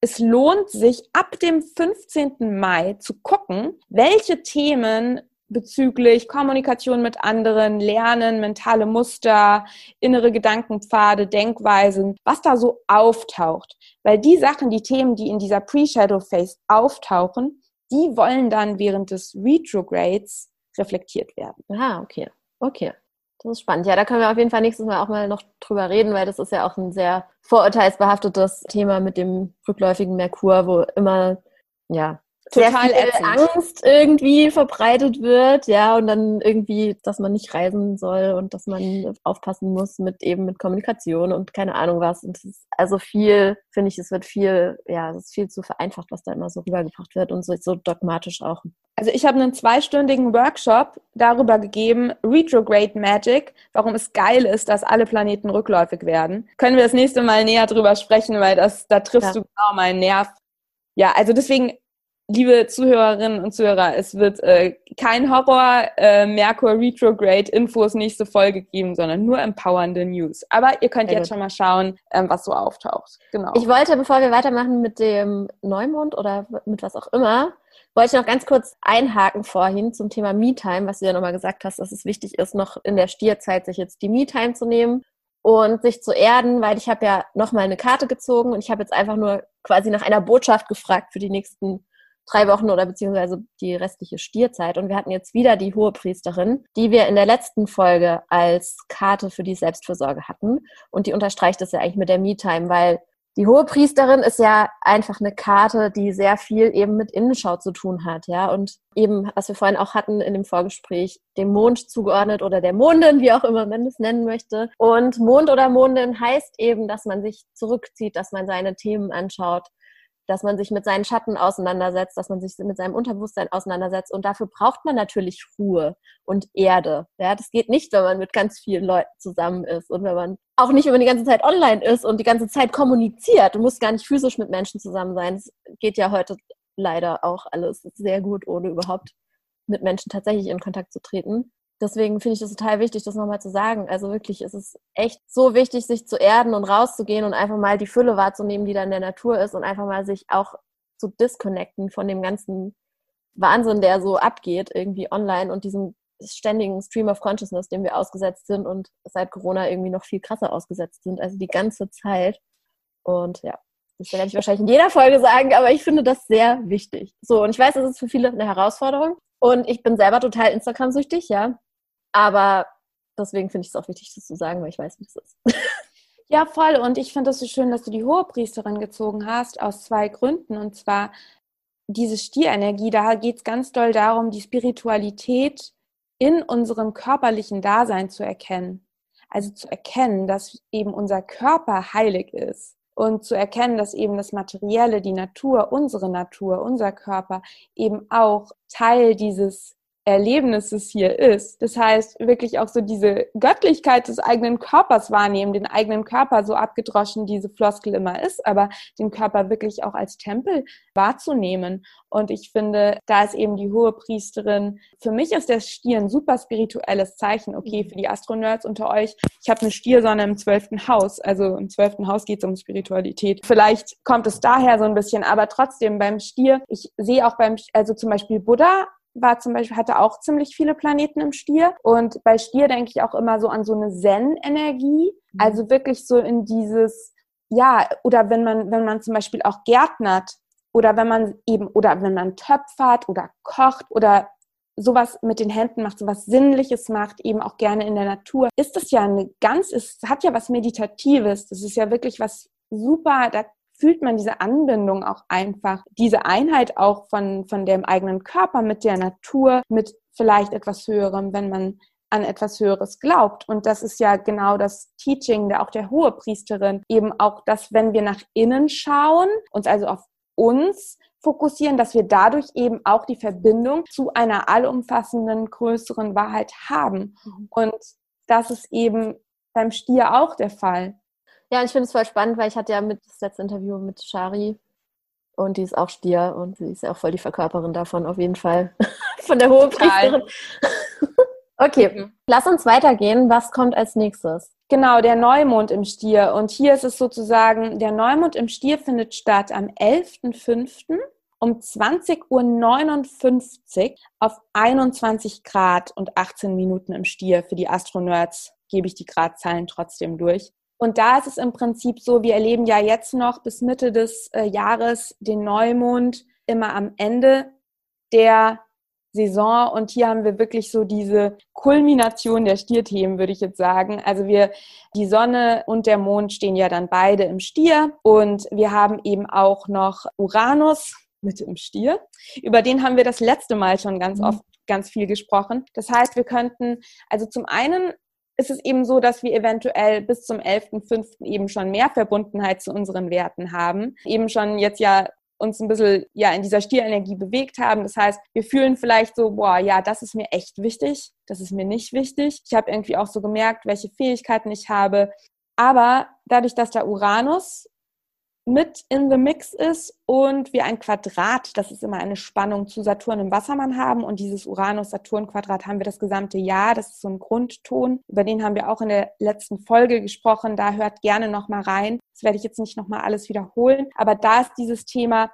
es lohnt sich ab dem 15. Mai zu gucken, welche Themen bezüglich Kommunikation mit anderen, Lernen, mentale Muster, innere Gedankenpfade, Denkweisen, was da so auftaucht. Weil die Sachen, die Themen, die in dieser Pre-Shadow Phase auftauchen, die wollen dann während des Retrogrades reflektiert werden. Ah, okay. Okay. Das ist spannend. Ja, da können wir auf jeden Fall nächstes Mal auch mal noch drüber reden, weil das ist ja auch ein sehr vorurteilsbehaftetes Thema mit dem rückläufigen Merkur, wo immer, ja, viel ätzend. Angst irgendwie verbreitet wird, ja, und dann irgendwie, dass man nicht reisen soll und dass man aufpassen muss mit eben mit Kommunikation und keine Ahnung was. Und es ist also viel, finde ich, es wird viel, ja, es ist viel zu vereinfacht, was da immer so rübergebracht wird und so, so dogmatisch auch. Also ich habe einen zweistündigen Workshop darüber gegeben, Retrograde Magic, warum es geil ist, dass alle Planeten rückläufig werden. Können wir das nächste Mal näher drüber sprechen, weil das, da triffst ja. du genau meinen Nerv. Ja, also deswegen liebe Zuhörerinnen und Zuhörer, es wird äh, kein Horror äh, Merkur Retrograde Infos nächste Folge geben, sondern nur empowernde News. Aber ihr könnt Sehr jetzt gut. schon mal schauen, ähm, was so auftaucht. Genau. Ich wollte, bevor wir weitermachen mit dem Neumond oder mit was auch immer, wollte ich noch ganz kurz einhaken vorhin zum Thema Me-Time, was du ja nochmal gesagt hast, dass es wichtig ist, noch in der Stierzeit sich jetzt die Me-Time zu nehmen und sich zu erden, weil ich habe ja nochmal eine Karte gezogen und ich habe jetzt einfach nur quasi nach einer Botschaft gefragt für die nächsten drei Wochen oder beziehungsweise die restliche Stierzeit. Und wir hatten jetzt wieder die hohe Priesterin, die wir in der letzten Folge als Karte für die Selbstfürsorge hatten. Und die unterstreicht das ja eigentlich mit der Me-Time, weil die hohe Priesterin ist ja einfach eine Karte, die sehr viel eben mit Innenschau zu tun hat, ja. Und eben, was wir vorhin auch hatten in dem Vorgespräch, dem Mond zugeordnet oder der Mondin, wie auch immer man es nennen möchte. Und Mond oder Mondin heißt eben, dass man sich zurückzieht, dass man seine Themen anschaut, dass man sich mit seinen Schatten auseinandersetzt, dass man sich mit seinem Unterbewusstsein auseinandersetzt. Und dafür braucht man natürlich Ruhe und Erde. Ja, das geht nicht, wenn man mit ganz vielen Leuten zusammen ist und wenn man auch nicht immer die ganze Zeit online ist und die ganze Zeit kommuniziert. Du musst gar nicht physisch mit Menschen zusammen sein. Es geht ja heute leider auch alles sehr gut, ohne überhaupt mit Menschen tatsächlich in Kontakt zu treten deswegen finde ich es total wichtig, das nochmal zu sagen. Also wirklich, es ist echt so wichtig, sich zu erden und rauszugehen und einfach mal die Fülle wahrzunehmen, die da in der Natur ist und einfach mal sich auch zu disconnecten von dem ganzen Wahnsinn, der so abgeht, irgendwie online und diesem ständigen Stream of Consciousness, dem wir ausgesetzt sind und seit Corona irgendwie noch viel krasser ausgesetzt sind, also die ganze Zeit. Und ja, das werde ich wahrscheinlich in jeder Folge sagen, aber ich finde das sehr wichtig. So, und ich weiß, das ist für viele eine Herausforderung. Und ich bin selber total Instagram-süchtig, ja. Aber deswegen finde ich es auch wichtig, das zu sagen, weil ich weiß, wie es ist. Ja, voll. Und ich finde es so schön, dass du die Hohepriesterin gezogen hast, aus zwei Gründen. Und zwar diese Stierenergie, da geht es ganz doll darum, die Spiritualität in unserem körperlichen Dasein zu erkennen. Also zu erkennen, dass eben unser Körper heilig ist und zu erkennen, dass eben das Materielle, die Natur, unsere Natur, unser Körper eben auch Teil dieses Erlebnisses hier ist. Das heißt, wirklich auch so diese Göttlichkeit des eigenen Körpers wahrnehmen, den eigenen Körper so abgedroschen diese Floskel immer ist, aber den Körper wirklich auch als Tempel wahrzunehmen. Und ich finde, da ist eben die hohe Priesterin, für mich ist der Stier ein super spirituelles Zeichen. Okay, für die Astronerds unter euch, ich habe eine Stiersonne im zwölften Haus, also im zwölften Haus geht es um Spiritualität. Vielleicht kommt es daher so ein bisschen, aber trotzdem beim Stier, ich sehe auch beim, also zum Beispiel Buddha war zum Beispiel, hatte auch ziemlich viele Planeten im Stier. Und bei Stier denke ich auch immer so an so eine Zen-Energie. Mhm. Also wirklich so in dieses, ja, oder wenn man, wenn man zum Beispiel auch gärtnert oder wenn man eben, oder wenn man töpfert oder kocht oder sowas mit den Händen macht, sowas Sinnliches macht, eben auch gerne in der Natur, ist das ja eine ganz, es hat ja was Meditatives. Das ist ja wirklich was super, da fühlt man diese Anbindung auch einfach, diese Einheit auch von, von dem eigenen Körper mit der Natur, mit vielleicht etwas Höherem, wenn man an etwas Höheres glaubt. Und das ist ja genau das Teaching der auch der hohe Priesterin, eben auch, dass wenn wir nach innen schauen, uns also auf uns fokussieren, dass wir dadurch eben auch die Verbindung zu einer allumfassenden, größeren Wahrheit haben. Mhm. Und das ist eben beim Stier auch der Fall. Ja, ich finde es voll spannend, weil ich hatte ja mit das letzte Interview mit Shari und die ist auch Stier und sie ist ja auch voll die Verkörperin davon, auf jeden Fall. Von der hohen Priesterin. okay, mhm. lass uns weitergehen. Was kommt als nächstes? Genau, der Neumond im Stier. Und hier ist es sozusagen, der Neumond im Stier findet statt am 11.05. um 20.59 Uhr auf 21 Grad und 18 Minuten im Stier. Für die Astronerds gebe ich die Gradzahlen trotzdem durch. Und da ist es im Prinzip so, wir erleben ja jetzt noch bis Mitte des äh, Jahres den Neumond immer am Ende der Saison. Und hier haben wir wirklich so diese Kulmination der Stierthemen, würde ich jetzt sagen. Also wir, die Sonne und der Mond stehen ja dann beide im Stier. Und wir haben eben auch noch Uranus, Mitte im Stier. Über den haben wir das letzte Mal schon ganz mhm. oft ganz viel gesprochen. Das heißt, wir könnten, also zum einen ist es eben so, dass wir eventuell bis zum 11.05. eben schon mehr Verbundenheit zu unseren Werten haben. Eben schon jetzt ja uns ein bisschen ja in dieser Stierenergie bewegt haben. Das heißt, wir fühlen vielleicht so, boah, ja, das ist mir echt wichtig, das ist mir nicht wichtig. Ich habe irgendwie auch so gemerkt, welche Fähigkeiten ich habe. Aber dadurch, dass der Uranus mit in the mix ist und wir ein Quadrat, das ist immer eine Spannung zu Saturn im Wassermann haben und dieses Uranus-Saturn-Quadrat haben wir das gesamte Jahr, das ist so ein Grundton, über den haben wir auch in der letzten Folge gesprochen, da hört gerne nochmal rein, das werde ich jetzt nicht nochmal alles wiederholen, aber da ist dieses Thema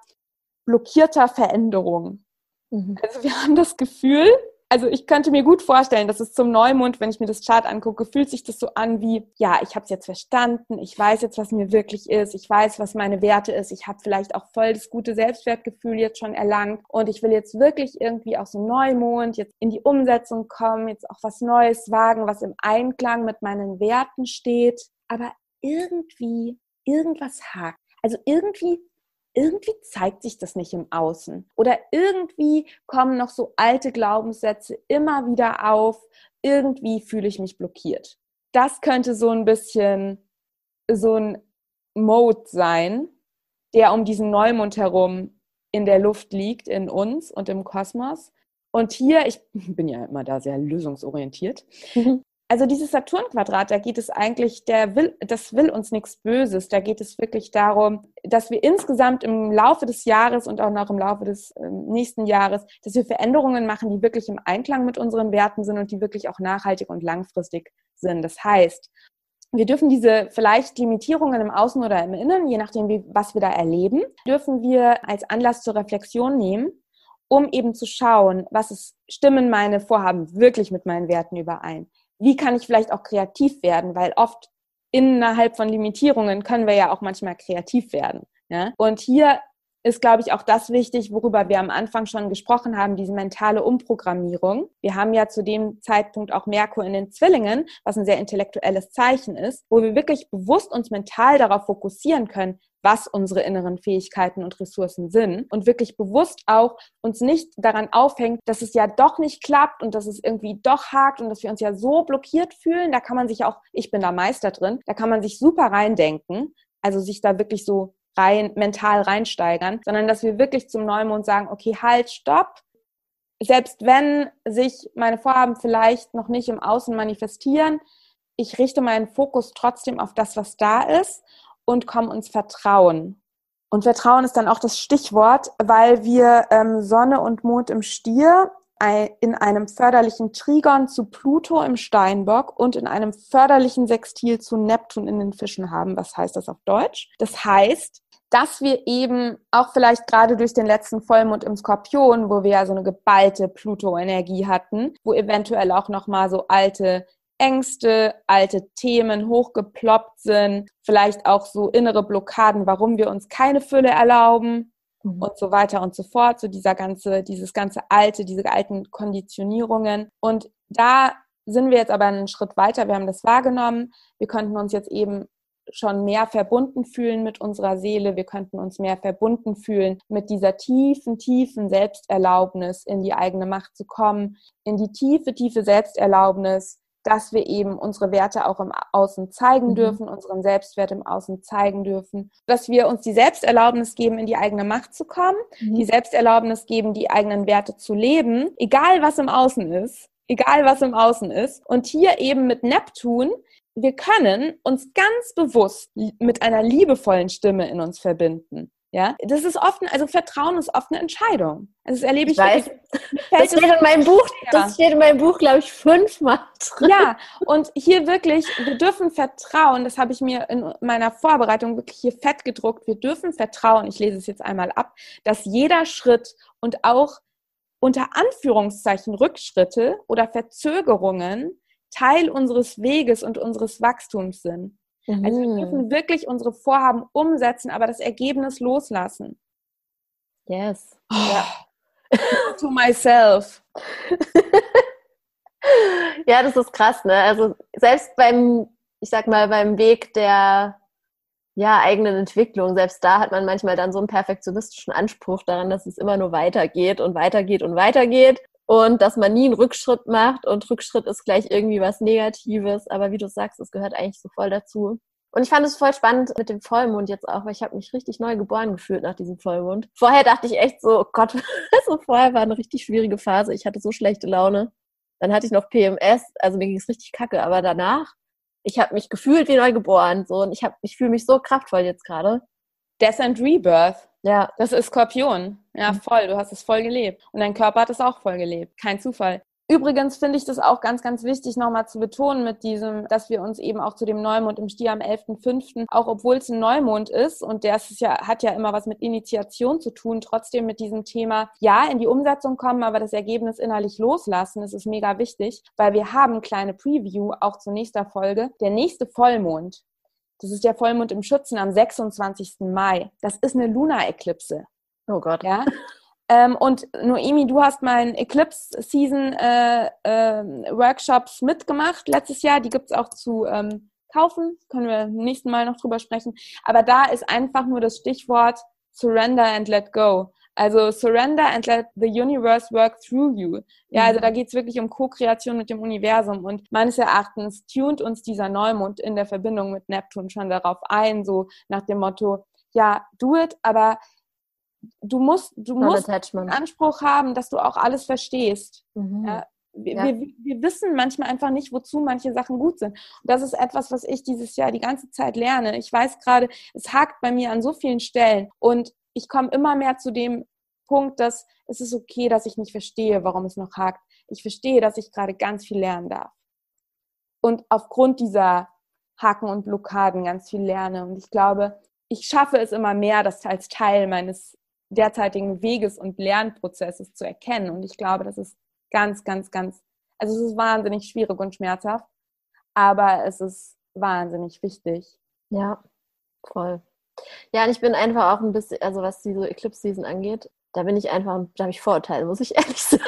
blockierter Veränderung. Mhm. Also wir haben das Gefühl, also ich könnte mir gut vorstellen, dass es zum Neumond, wenn ich mir das Chart angucke, fühlt sich das so an wie, ja, ich habe es jetzt verstanden, ich weiß jetzt, was mir wirklich ist, ich weiß, was meine Werte ist, ich habe vielleicht auch voll das gute Selbstwertgefühl jetzt schon erlangt und ich will jetzt wirklich irgendwie auch so Neumond jetzt in die Umsetzung kommen, jetzt auch was Neues wagen, was im Einklang mit meinen Werten steht, aber irgendwie irgendwas hakt. Also irgendwie irgendwie zeigt sich das nicht im Außen. Oder irgendwie kommen noch so alte Glaubenssätze immer wieder auf. Irgendwie fühle ich mich blockiert. Das könnte so ein bisschen so ein Mode sein, der um diesen Neumond herum in der Luft liegt, in uns und im Kosmos. Und hier, ich bin ja immer da sehr lösungsorientiert, mhm also dieses Saturn-Quadrat, da geht es eigentlich, der will, das will uns nichts Böses. Da geht es wirklich darum, dass wir insgesamt im Laufe des Jahres und auch noch im Laufe des äh, nächsten Jahres, dass wir Veränderungen machen, die wirklich im Einklang mit unseren Werten sind und die wirklich auch nachhaltig und langfristig sind. Das heißt, wir dürfen diese vielleicht Limitierungen im Außen oder im Innen, je nachdem, wie, was wir da erleben, dürfen wir als Anlass zur Reflexion nehmen, um eben zu schauen, was ist, stimmen meine Vorhaben wirklich mit meinen Werten überein? Wie kann ich vielleicht auch kreativ werden, weil oft innerhalb von Limitierungen können wir ja auch manchmal kreativ werden. Ja? Und hier ist, glaube ich, auch das wichtig, worüber wir am Anfang schon gesprochen haben, diese mentale Umprogrammierung. Wir haben ja zu dem Zeitpunkt auch Merkur in den Zwillingen, was ein sehr intellektuelles Zeichen ist, wo wir wirklich bewusst uns mental darauf fokussieren können, was unsere inneren Fähigkeiten und Ressourcen sind und wirklich bewusst auch uns nicht daran aufhängt, dass es ja doch nicht klappt und dass es irgendwie doch hakt und dass wir uns ja so blockiert fühlen. Da kann man sich auch, ich bin da Meister drin, da kann man sich super reindenken, also sich da wirklich so rein, mental reinsteigern, sondern dass wir wirklich zum Neumond sagen, okay, halt, stopp. Selbst wenn sich meine Vorhaben vielleicht noch nicht im Außen manifestieren, ich richte meinen Fokus trotzdem auf das, was da ist und komme ins Vertrauen. Und Vertrauen ist dann auch das Stichwort, weil wir ähm, Sonne und Mond im Stier in einem förderlichen Trigon zu Pluto im Steinbock und in einem förderlichen Sextil zu Neptun in den Fischen haben. Was heißt das auf Deutsch? Das heißt, dass wir eben auch vielleicht gerade durch den letzten Vollmond im Skorpion, wo wir ja so eine geballte Pluto-Energie hatten, wo eventuell auch noch mal so alte Ängste, alte Themen hochgeploppt sind, vielleicht auch so innere Blockaden, warum wir uns keine Fülle erlauben mhm. und so weiter und so fort, so dieser ganze, dieses ganze alte, diese alten Konditionierungen. Und da sind wir jetzt aber einen Schritt weiter. Wir haben das wahrgenommen. Wir könnten uns jetzt eben schon mehr verbunden fühlen mit unserer Seele. Wir könnten uns mehr verbunden fühlen mit dieser tiefen, tiefen Selbsterlaubnis, in die eigene Macht zu kommen, in die tiefe, tiefe Selbsterlaubnis, dass wir eben unsere Werte auch im Außen zeigen mhm. dürfen, unseren Selbstwert im Außen zeigen dürfen, dass wir uns die Selbsterlaubnis geben, in die eigene Macht zu kommen, mhm. die Selbsterlaubnis geben, die eigenen Werte zu leben, egal was im Außen ist, egal was im Außen ist. Und hier eben mit Neptun, wir können uns ganz bewusst mit einer liebevollen Stimme in uns verbinden. Ja, das ist oft, also Vertrauen ist oft eine Entscheidung. Also das erlebe ich. ich weiß. Das steht in meinem Buch, das steht in meinem Buch, glaube ich, fünfmal drin. Ja, und hier wirklich, wir dürfen vertrauen, das habe ich mir in meiner Vorbereitung wirklich hier fett gedruckt, wir dürfen vertrauen, ich lese es jetzt einmal ab, dass jeder Schritt und auch unter Anführungszeichen Rückschritte oder Verzögerungen Teil unseres Weges und unseres Wachstums sind. Mhm. Also wir mhm. dürfen wirklich unsere Vorhaben umsetzen, aber das Ergebnis loslassen. Yes. Oh. Ja. to myself. ja, das ist krass, ne? Also selbst beim, ich sag mal, beim Weg der ja, eigenen Entwicklung. Selbst da hat man manchmal dann so einen perfektionistischen Anspruch daran, dass es immer nur weitergeht und weitergeht und weitergeht und dass man nie einen Rückschritt macht und Rückschritt ist gleich irgendwie was Negatives. Aber wie du sagst, es gehört eigentlich so voll dazu. Und ich fand es voll spannend mit dem Vollmond jetzt auch, weil ich habe mich richtig neu geboren gefühlt nach diesem Vollmond. Vorher dachte ich echt so, oh Gott, so vorher war eine richtig schwierige Phase. Ich hatte so schlechte Laune. Dann hatte ich noch PMS, also mir ging es richtig kacke. Aber danach, ich habe mich gefühlt wie neu geboren. So, und ich, hab, ich fühle mich so kraftvoll jetzt gerade. Death and Rebirth. Ja. Das ist Skorpion. Ja, mhm. voll. Du hast es voll gelebt. Und dein Körper hat es auch voll gelebt. Kein Zufall. Übrigens finde ich das auch ganz, ganz wichtig, nochmal zu betonen mit diesem, dass wir uns eben auch zu dem Neumond im Stier am 11.05., auch obwohl es ein Neumond ist und der ist ja, hat ja immer was mit Initiation zu tun, trotzdem mit diesem Thema, ja, in die Umsetzung kommen, aber das Ergebnis innerlich loslassen, das ist mega wichtig, weil wir haben kleine Preview auch zur nächsten Folge. Der nächste Vollmond, das ist der Vollmond im Schützen am 26. Mai. Das ist eine Lunar-Eklipse. Oh Gott. Ja. Ähm, und Noemi, du hast meinen Eclipse Season äh, äh, Workshops mitgemacht letztes Jahr. Die gibt's auch zu ähm, kaufen. Können wir im nächsten Mal noch drüber sprechen. Aber da ist einfach nur das Stichwort Surrender and Let Go. Also Surrender and Let the Universe Work Through You. Ja, also da mhm. geht's wirklich um Co-Kreation mit dem Universum. Und meines Erachtens tunt uns dieser Neumond in der Verbindung mit Neptun schon darauf ein, so nach dem Motto, ja, do it, aber du musst, du musst einen Anspruch haben, dass du auch alles verstehst. Mhm. Ja, wir, ja. wir, wir, wissen manchmal einfach nicht, wozu manche Sachen gut sind. Und das ist etwas, was ich dieses Jahr die ganze Zeit lerne. Ich weiß gerade, es hakt bei mir an so vielen Stellen und ich komme immer mehr zu dem Punkt, dass es ist okay, dass ich nicht verstehe, warum es noch hakt. Ich verstehe, dass ich gerade ganz viel lernen darf. Und aufgrund dieser Haken und Blockaden ganz viel lerne. Und ich glaube, ich schaffe es immer mehr, das als Teil meines derzeitigen Weges und Lernprozesses zu erkennen. Und ich glaube, das ist ganz, ganz, ganz, also es ist wahnsinnig schwierig und schmerzhaft, aber es ist wahnsinnig wichtig. Ja, voll. Ja, und ich bin einfach auch ein bisschen, also was diese Eclipse Season angeht, da bin ich einfach, da habe ich Vorurteile, muss ich ehrlich sagen.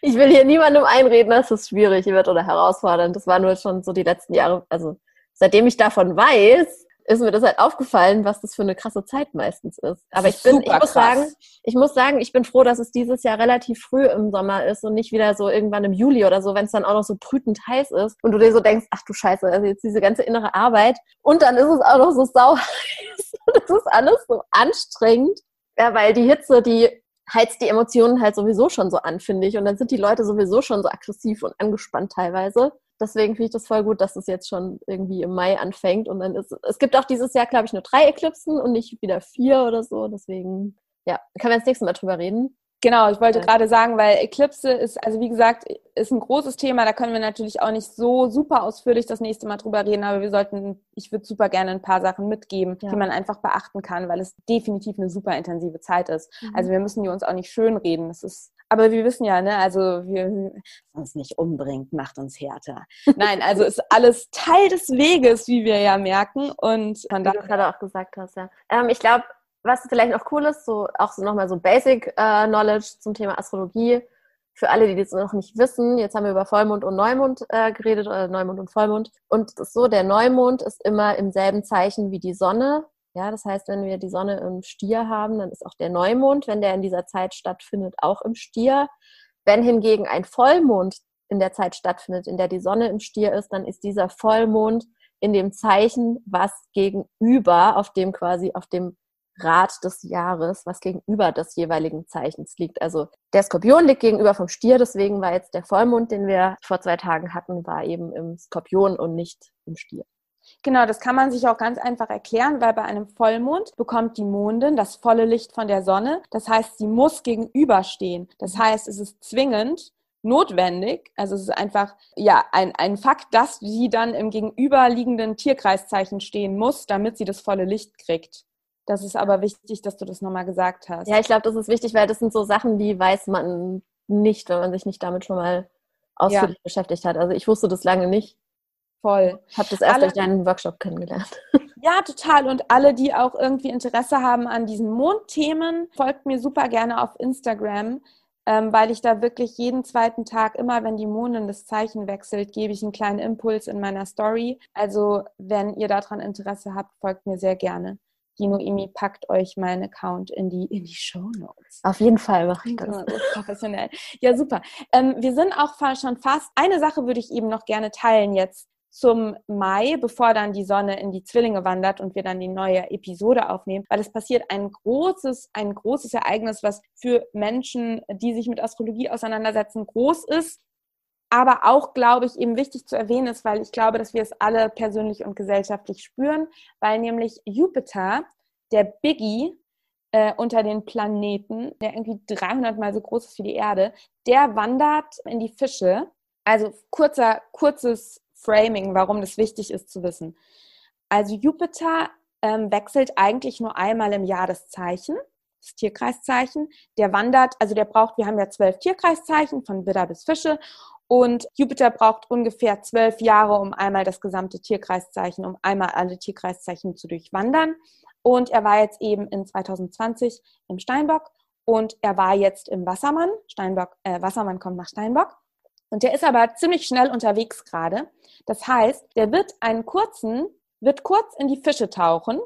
ich will hier niemandem einreden, dass es schwierig wird oder herausfordernd. Das war nur schon so die letzten Jahre, also seitdem ich davon weiß, ist mir das halt aufgefallen, was das für eine krasse Zeit meistens ist. Aber ich bin, ich muss sagen, ich muss sagen, ich bin froh, dass es dieses Jahr relativ früh im Sommer ist und nicht wieder so irgendwann im Juli oder so, wenn es dann auch noch so brütend heiß ist und du dir so denkst, ach du Scheiße, also jetzt diese ganze innere Arbeit und dann ist es auch noch so sau heiß. Das ist alles so anstrengend. Ja, weil die Hitze, die heizt die Emotionen halt sowieso schon so an, finde ich. Und dann sind die Leute sowieso schon so aggressiv und angespannt teilweise deswegen finde ich das voll gut, dass es jetzt schon irgendwie im Mai anfängt. Und dann ist es gibt auch dieses Jahr, glaube ich, nur drei Eklipsen und nicht wieder vier oder so. Deswegen, ja, können wir das nächste Mal drüber reden. Genau, ich wollte ja. gerade sagen, weil Eklipse ist, also wie gesagt, ist ein großes Thema. Da können wir natürlich auch nicht so super ausführlich das nächste Mal drüber reden, aber wir sollten, ich würde super gerne ein paar Sachen mitgeben, ja. die man einfach beachten kann, weil es definitiv eine super intensive Zeit ist. Mhm. Also wir müssen die uns auch nicht schönreden. Das ist aber wir wissen ja, ne, also wir uns nicht umbringt, macht uns härter. Nein, also ist alles Teil des Weges, wie wir ja merken. Und wie du gerade auch gesagt hast, ja. Ähm, ich glaube, was vielleicht noch cool ist, so auch so nochmal so Basic äh, Knowledge zum Thema Astrologie. Für alle, die das noch nicht wissen, jetzt haben wir über Vollmond und Neumond äh, geredet, oder Neumond und Vollmond. Und es ist so, der Neumond ist immer im selben Zeichen wie die Sonne. Ja, das heißt, wenn wir die Sonne im Stier haben, dann ist auch der Neumond, wenn der in dieser Zeit stattfindet, auch im Stier. Wenn hingegen ein Vollmond in der Zeit stattfindet, in der die Sonne im Stier ist, dann ist dieser Vollmond in dem Zeichen, was gegenüber, auf dem quasi, auf dem Rad des Jahres, was gegenüber des jeweiligen Zeichens liegt. Also der Skorpion liegt gegenüber vom Stier, deswegen war jetzt der Vollmond, den wir vor zwei Tagen hatten, war eben im Skorpion und nicht im Stier. Genau, das kann man sich auch ganz einfach erklären, weil bei einem Vollmond bekommt die Mondin das volle Licht von der Sonne. Das heißt, sie muss gegenüberstehen. Das heißt, es ist zwingend notwendig, also es ist einfach ja ein, ein Fakt, dass sie dann im gegenüberliegenden Tierkreiszeichen stehen muss, damit sie das volle Licht kriegt. Das ist aber wichtig, dass du das nochmal gesagt hast. Ja, ich glaube, das ist wichtig, weil das sind so Sachen, die weiß man nicht, wenn man sich nicht damit schon mal ausführlich ja. beschäftigt hat. Also ich wusste das lange nicht. Voll. Ich habe das erst alle, durch deinen Workshop kennengelernt. Ja, total. Und alle, die auch irgendwie Interesse haben an diesen Mondthemen, folgt mir super gerne auf Instagram. ähm, weil ich da wirklich jeden zweiten Tag, immer wenn die Mondin das Zeichen wechselt, gebe ich einen kleinen Impuls in meiner Story. Also wenn ihr daran Interesse habt, folgt mir sehr gerne. Die Noemi packt euch meinen Account in die, in die Show Notes. Auf jeden Fall mache ich das. Professionell. Ja, super. Ähm, wir sind auch schon fast, eine Sache würde ich eben noch gerne teilen jetzt zum Mai, bevor dann die Sonne in die Zwillinge wandert und wir dann die neue Episode aufnehmen, weil es passiert ein großes, ein großes Ereignis, was für Menschen, die sich mit Astrologie auseinandersetzen, groß ist, aber auch, glaube ich, eben wichtig zu erwähnen ist, weil ich glaube, dass wir es alle persönlich und gesellschaftlich spüren, weil nämlich Jupiter, der Biggie, äh, unter den Planeten, der irgendwie 300 mal so groß ist wie die Erde, der wandert in die Fische. Also kurzer, kurzes Framing, warum das wichtig ist zu wissen. Also Jupiter ähm, wechselt eigentlich nur einmal im Jahr das Zeichen, das Tierkreiszeichen. Der wandert, also der braucht, wir haben ja zwölf Tierkreiszeichen von Widder bis Fische und Jupiter braucht ungefähr zwölf Jahre, um einmal das gesamte Tierkreiszeichen, um einmal alle Tierkreiszeichen zu durchwandern. Und er war jetzt eben in 2020 im Steinbock und er war jetzt im Wassermann. Steinbock, äh, Wassermann kommt nach Steinbock. Und der ist aber ziemlich schnell unterwegs gerade. Das heißt, der wird einen kurzen, wird kurz in die Fische tauchen,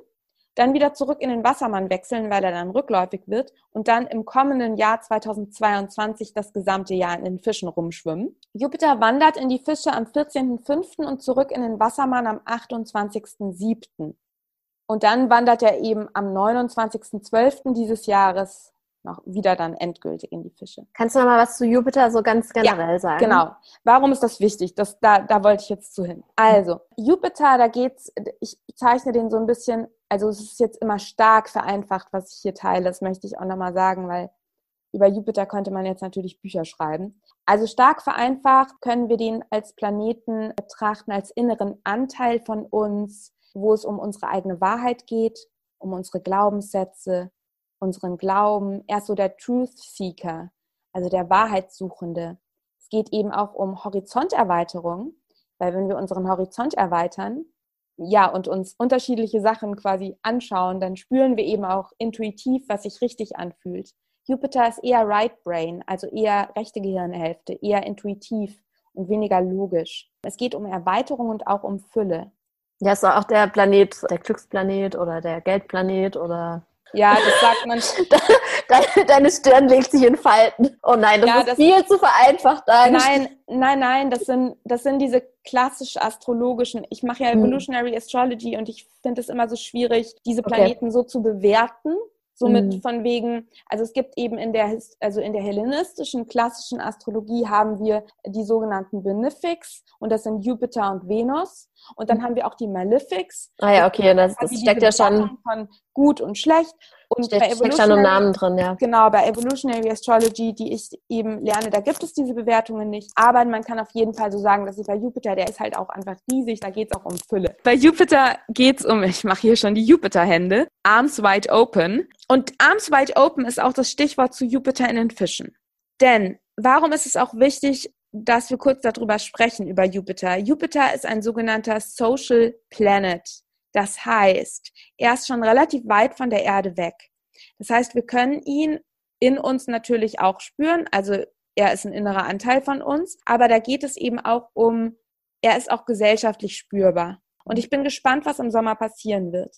dann wieder zurück in den Wassermann wechseln, weil er dann rückläufig wird und dann im kommenden Jahr 2022 das gesamte Jahr in den Fischen rumschwimmen. Jupiter wandert in die Fische am 14.05. und zurück in den Wassermann am 28.07. Und dann wandert er eben am 29.12. dieses Jahres noch wieder dann endgültig in die Fische. Kannst du noch mal was zu Jupiter so ganz generell ja, sagen? Genau. Warum ist das wichtig? Das, da, da wollte ich jetzt zu hin. Also, Jupiter, da geht's, ich bezeichne den so ein bisschen, also es ist jetzt immer stark vereinfacht, was ich hier teile. Das möchte ich auch nochmal sagen, weil über Jupiter könnte man jetzt natürlich Bücher schreiben. Also stark vereinfacht können wir den als Planeten betrachten, als inneren Anteil von uns, wo es um unsere eigene Wahrheit geht, um unsere Glaubenssätze, unseren Glauben. Er ist so der Truth Seeker, also der Wahrheitssuchende. Es geht eben auch um Horizonterweiterung, weil wenn wir unseren Horizont erweitern, ja, und uns unterschiedliche Sachen quasi anschauen, dann spüren wir eben auch intuitiv, was sich richtig anfühlt. Jupiter ist eher Right Brain, also eher rechte Gehirnhälfte, eher intuitiv und weniger logisch. Es geht um Erweiterung und auch um Fülle. Ja, ist auch der Planet, der Glücksplanet oder der Geldplanet oder ja, das sagt man. Deine Stirn legt sich in Falten. Oh nein, das ja, ist das viel zu vereinfacht. Nein, nein, nein, das sind, das sind diese klassisch astrologischen. Ich mache ja hm. Evolutionary hm. Astrology und ich finde es immer so schwierig, diese Planeten okay. so zu bewerten. Somit mhm. von wegen, also es gibt eben in der, also in der hellenistischen klassischen Astrologie haben wir die sogenannten Benefics und das sind Jupiter und Venus. Und dann mhm. haben wir auch die Malefics. Ah ja, okay, das, das steckt ja schon. Von gut und schlecht. Und Steck, bei Evolutionary, Namen drin, ja. Genau, bei Evolutionary Astrology, die ich eben lerne, da gibt es diese Bewertungen nicht. Aber man kann auf jeden Fall so sagen, dass es bei Jupiter, der ist halt auch einfach riesig, da geht es auch um Fülle. Bei Jupiter geht es um, ich mache hier schon die Jupiter-Hände, Arms Wide Open. Und Arms Wide Open ist auch das Stichwort zu Jupiter in den Fischen. Denn warum ist es auch wichtig, dass wir kurz darüber sprechen, über Jupiter? Jupiter ist ein sogenannter Social Planet. Das heißt, er ist schon relativ weit von der Erde weg. Das heißt, wir können ihn in uns natürlich auch spüren. Also er ist ein innerer Anteil von uns. Aber da geht es eben auch um, er ist auch gesellschaftlich spürbar. Und ich bin gespannt, was im Sommer passieren wird.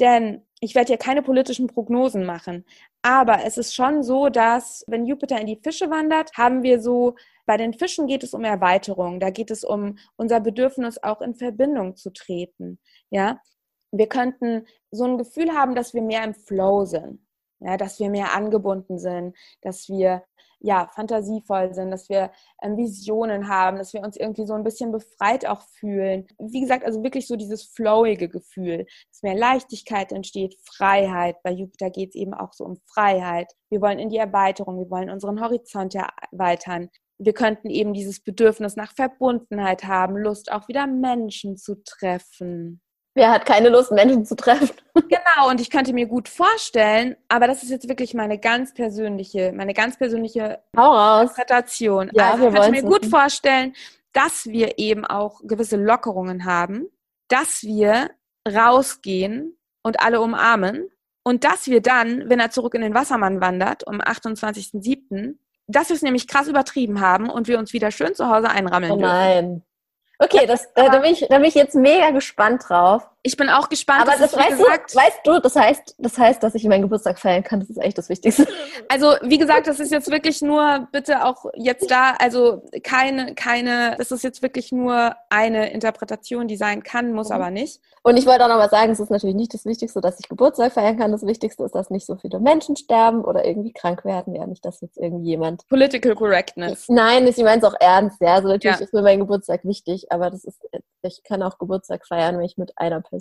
Denn ich werde hier keine politischen Prognosen machen. Aber es ist schon so, dass wenn Jupiter in die Fische wandert, haben wir so, bei den Fischen geht es um Erweiterung. Da geht es um unser Bedürfnis, auch in Verbindung zu treten. Ja, wir könnten so ein Gefühl haben, dass wir mehr im Flow sind, ja, dass wir mehr angebunden sind, dass wir ja fantasievoll sind, dass wir ähm, Visionen haben, dass wir uns irgendwie so ein bisschen befreit auch fühlen. Wie gesagt, also wirklich so dieses flowige Gefühl, dass mehr Leichtigkeit entsteht, Freiheit. Bei Jupiter geht es eben auch so um Freiheit. Wir wollen in die Erweiterung, wir wollen unseren Horizont erweitern. Wir könnten eben dieses Bedürfnis nach Verbundenheit haben, Lust auch wieder Menschen zu treffen. Wer hat keine Lust, Menschen zu treffen? Genau, und ich könnte mir gut vorstellen, aber das ist jetzt wirklich meine ganz persönliche, meine ganz persönliche Interpretation. Ja, also ich könnte mir gut vorstellen, dass wir eben auch gewisse Lockerungen haben, dass wir rausgehen und alle umarmen und dass wir dann, wenn er zurück in den Wassermann wandert, um 28.07., dass wir es nämlich krass übertrieben haben und wir uns wieder schön zu Hause einrammeln oh nein. Okay, das, äh, da, bin ich, da bin ich jetzt mega gespannt drauf. Ich bin auch gespannt. Aber das, weißt, gesagt, du, weißt du, das heißt, das heißt, dass ich meinen Geburtstag feiern kann. Das ist echt das Wichtigste. Also, wie gesagt, das ist jetzt wirklich nur, bitte auch jetzt da, also keine, keine, das ist jetzt wirklich nur eine Interpretation, die sein kann, muss mhm. aber nicht. Und ich wollte auch noch mal sagen, es ist natürlich nicht das Wichtigste, dass ich Geburtstag feiern kann. Das Wichtigste ist, dass nicht so viele Menschen sterben oder irgendwie krank werden. Ja, nicht, dass jetzt irgendjemand. Political Correctness. Nein, ich meine es auch ernst. Ja, also natürlich ja. ist mir mein Geburtstag wichtig, aber das ist, ich kann auch Geburtstag feiern, wenn ich mit einer Person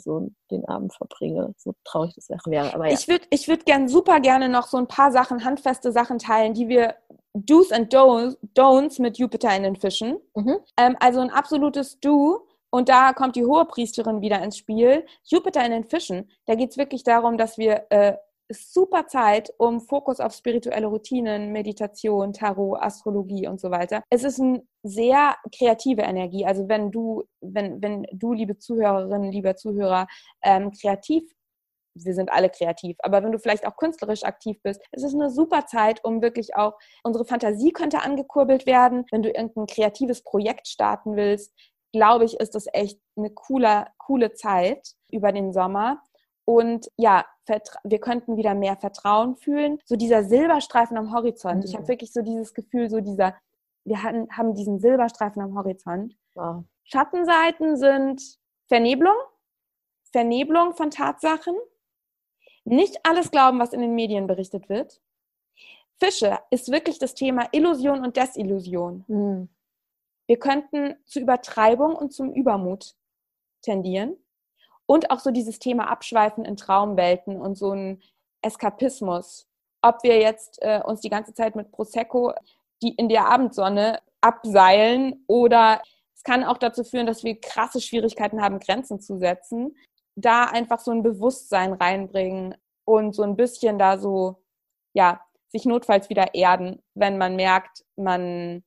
den Abend verbringe. So traurig das wäre. Aber ja. Ich würde ich würd gern super gerne noch so ein paar Sachen, handfeste Sachen teilen, die wir Do's and Don'ts mit Jupiter in den Fischen. Mhm. Ähm, also ein absolutes Do und da kommt die Hohepriesterin wieder ins Spiel. Jupiter in den Fischen, da geht es wirklich darum, dass wir äh, super Zeit, um Fokus auf spirituelle Routinen, Meditation, Tarot, Astrologie und so weiter. Es ist eine sehr kreative Energie. Also wenn du, wenn, wenn du, liebe Zuhörerinnen, lieber Zuhörer, ähm, kreativ wir sind alle kreativ, aber wenn du vielleicht auch künstlerisch aktiv bist, es ist eine super Zeit, um wirklich auch, unsere Fantasie könnte angekurbelt werden, wenn du irgendein kreatives Projekt starten willst, glaube ich, ist das echt eine coole, coole Zeit über den Sommer. Und ja, wir könnten wieder mehr Vertrauen fühlen. So dieser Silberstreifen am Horizont. Mhm. Ich habe wirklich so dieses Gefühl, so dieser, wir hatten, haben diesen Silberstreifen am Horizont. Wow. Schattenseiten sind Vernebelung, Vernebelung von Tatsachen, nicht alles glauben, was in den Medien berichtet wird. Fische ist wirklich das Thema Illusion und Desillusion. Mhm. Wir könnten zu Übertreibung und zum Übermut tendieren. Und auch so dieses Thema Abschweifen in Traumwelten und so ein Eskapismus. Ob wir jetzt äh, uns die ganze Zeit mit Prosecco die in der Abendsonne abseilen oder es kann auch dazu führen, dass wir krasse Schwierigkeiten haben, Grenzen zu setzen. Da einfach so ein Bewusstsein reinbringen und so ein bisschen da so, ja, sich notfalls wieder erden, wenn man merkt, man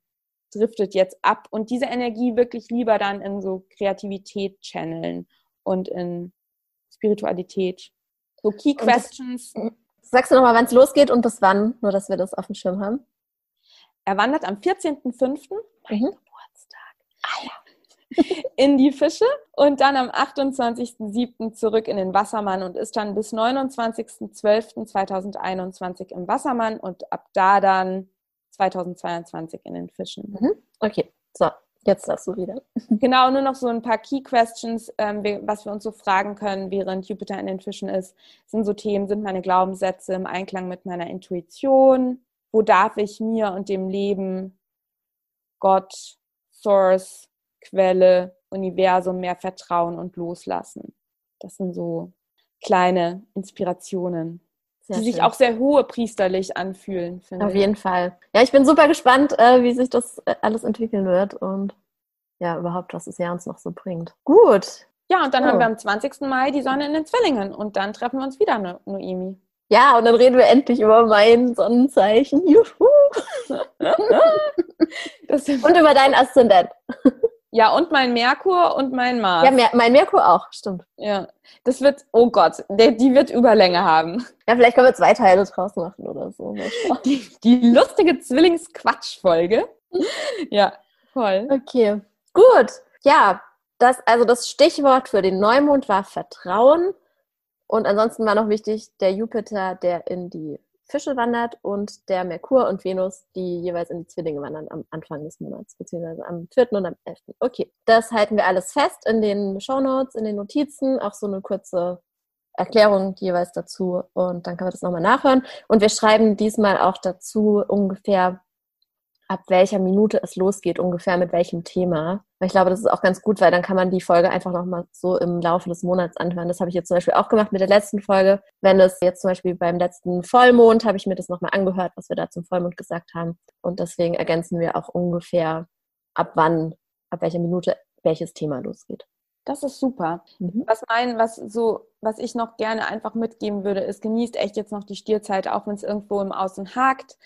driftet jetzt ab und diese Energie wirklich lieber dann in so Kreativität channeln und in Spiritualität. So Key Questions. Das, sagst du nochmal, wann es losgeht und bis wann, nur dass wir das auf dem Schirm haben? Er wandert am 14.05. Mein mhm. Geburtstag. Ah, ja. in die Fische und dann am 28.07. zurück in den Wassermann und ist dann bis 29.12.2021 im Wassermann und ab da dann 2022 in den Fischen. Mhm. Okay, so, jetzt darfst du wieder. Genau, nur noch so ein paar Key Questions, ähm, was wir uns so fragen können, während Jupiter in den Fischen ist, sind so Themen, sind meine Glaubenssätze im Einklang mit meiner Intuition? Wo darf ich mir und dem Leben, Gott, Source, Quelle, Universum mehr vertrauen und loslassen? Das sind so kleine Inspirationen. Sehr die schön. sich auch sehr hohe priesterlich anfühlen. Finde Auf jeden Fall. Ja, ich bin super gespannt, äh, wie sich das äh, alles entwickeln wird und ja, überhaupt, was das Jahr uns noch so bringt. Gut. Ja, und dann oh. haben wir am 20. Mai die Sonne in den Zwillingen und dann treffen wir uns wieder, no Noemi. Ja, und dann reden wir endlich über mein Sonnenzeichen. Juhu! und über deinen Aszendent. Ja, und mein Merkur und mein Mars. Ja, mein Merkur auch, stimmt. Ja, das wird, oh Gott, der, die wird Überlänge haben. Ja, vielleicht können wir zwei Teile draus machen oder so. Die, die lustige Zwillingsquatsch-Folge. Ja, voll. Okay, gut. Ja, das, also das Stichwort für den Neumond war Vertrauen. Und ansonsten war noch wichtig der Jupiter, der in die Fische wandert und der Merkur und Venus, die jeweils in die Zwillinge wandern am Anfang des Monats, beziehungsweise am 4. und am 11. Okay, das halten wir alles fest in den Show Notes, in den Notizen, auch so eine kurze Erklärung jeweils dazu und dann kann man das nochmal nachhören. Und wir schreiben diesmal auch dazu ungefähr, ab welcher Minute es losgeht, ungefähr mit welchem Thema. Weil ich glaube, das ist auch ganz gut, weil dann kann man die Folge einfach nochmal so im Laufe des Monats anhören. Das habe ich jetzt zum Beispiel auch gemacht mit der letzten Folge. Wenn es jetzt zum Beispiel beim letzten Vollmond, habe ich mir das nochmal angehört, was wir da zum Vollmond gesagt haben. Und deswegen ergänzen wir auch ungefähr, ab wann, ab welcher Minute welches Thema losgeht. Das ist super. Mhm. Was mein, was so, was ich noch gerne einfach mitgeben würde, ist, genießt echt jetzt noch die Stierzeit, auch wenn es irgendwo im Außen hakt.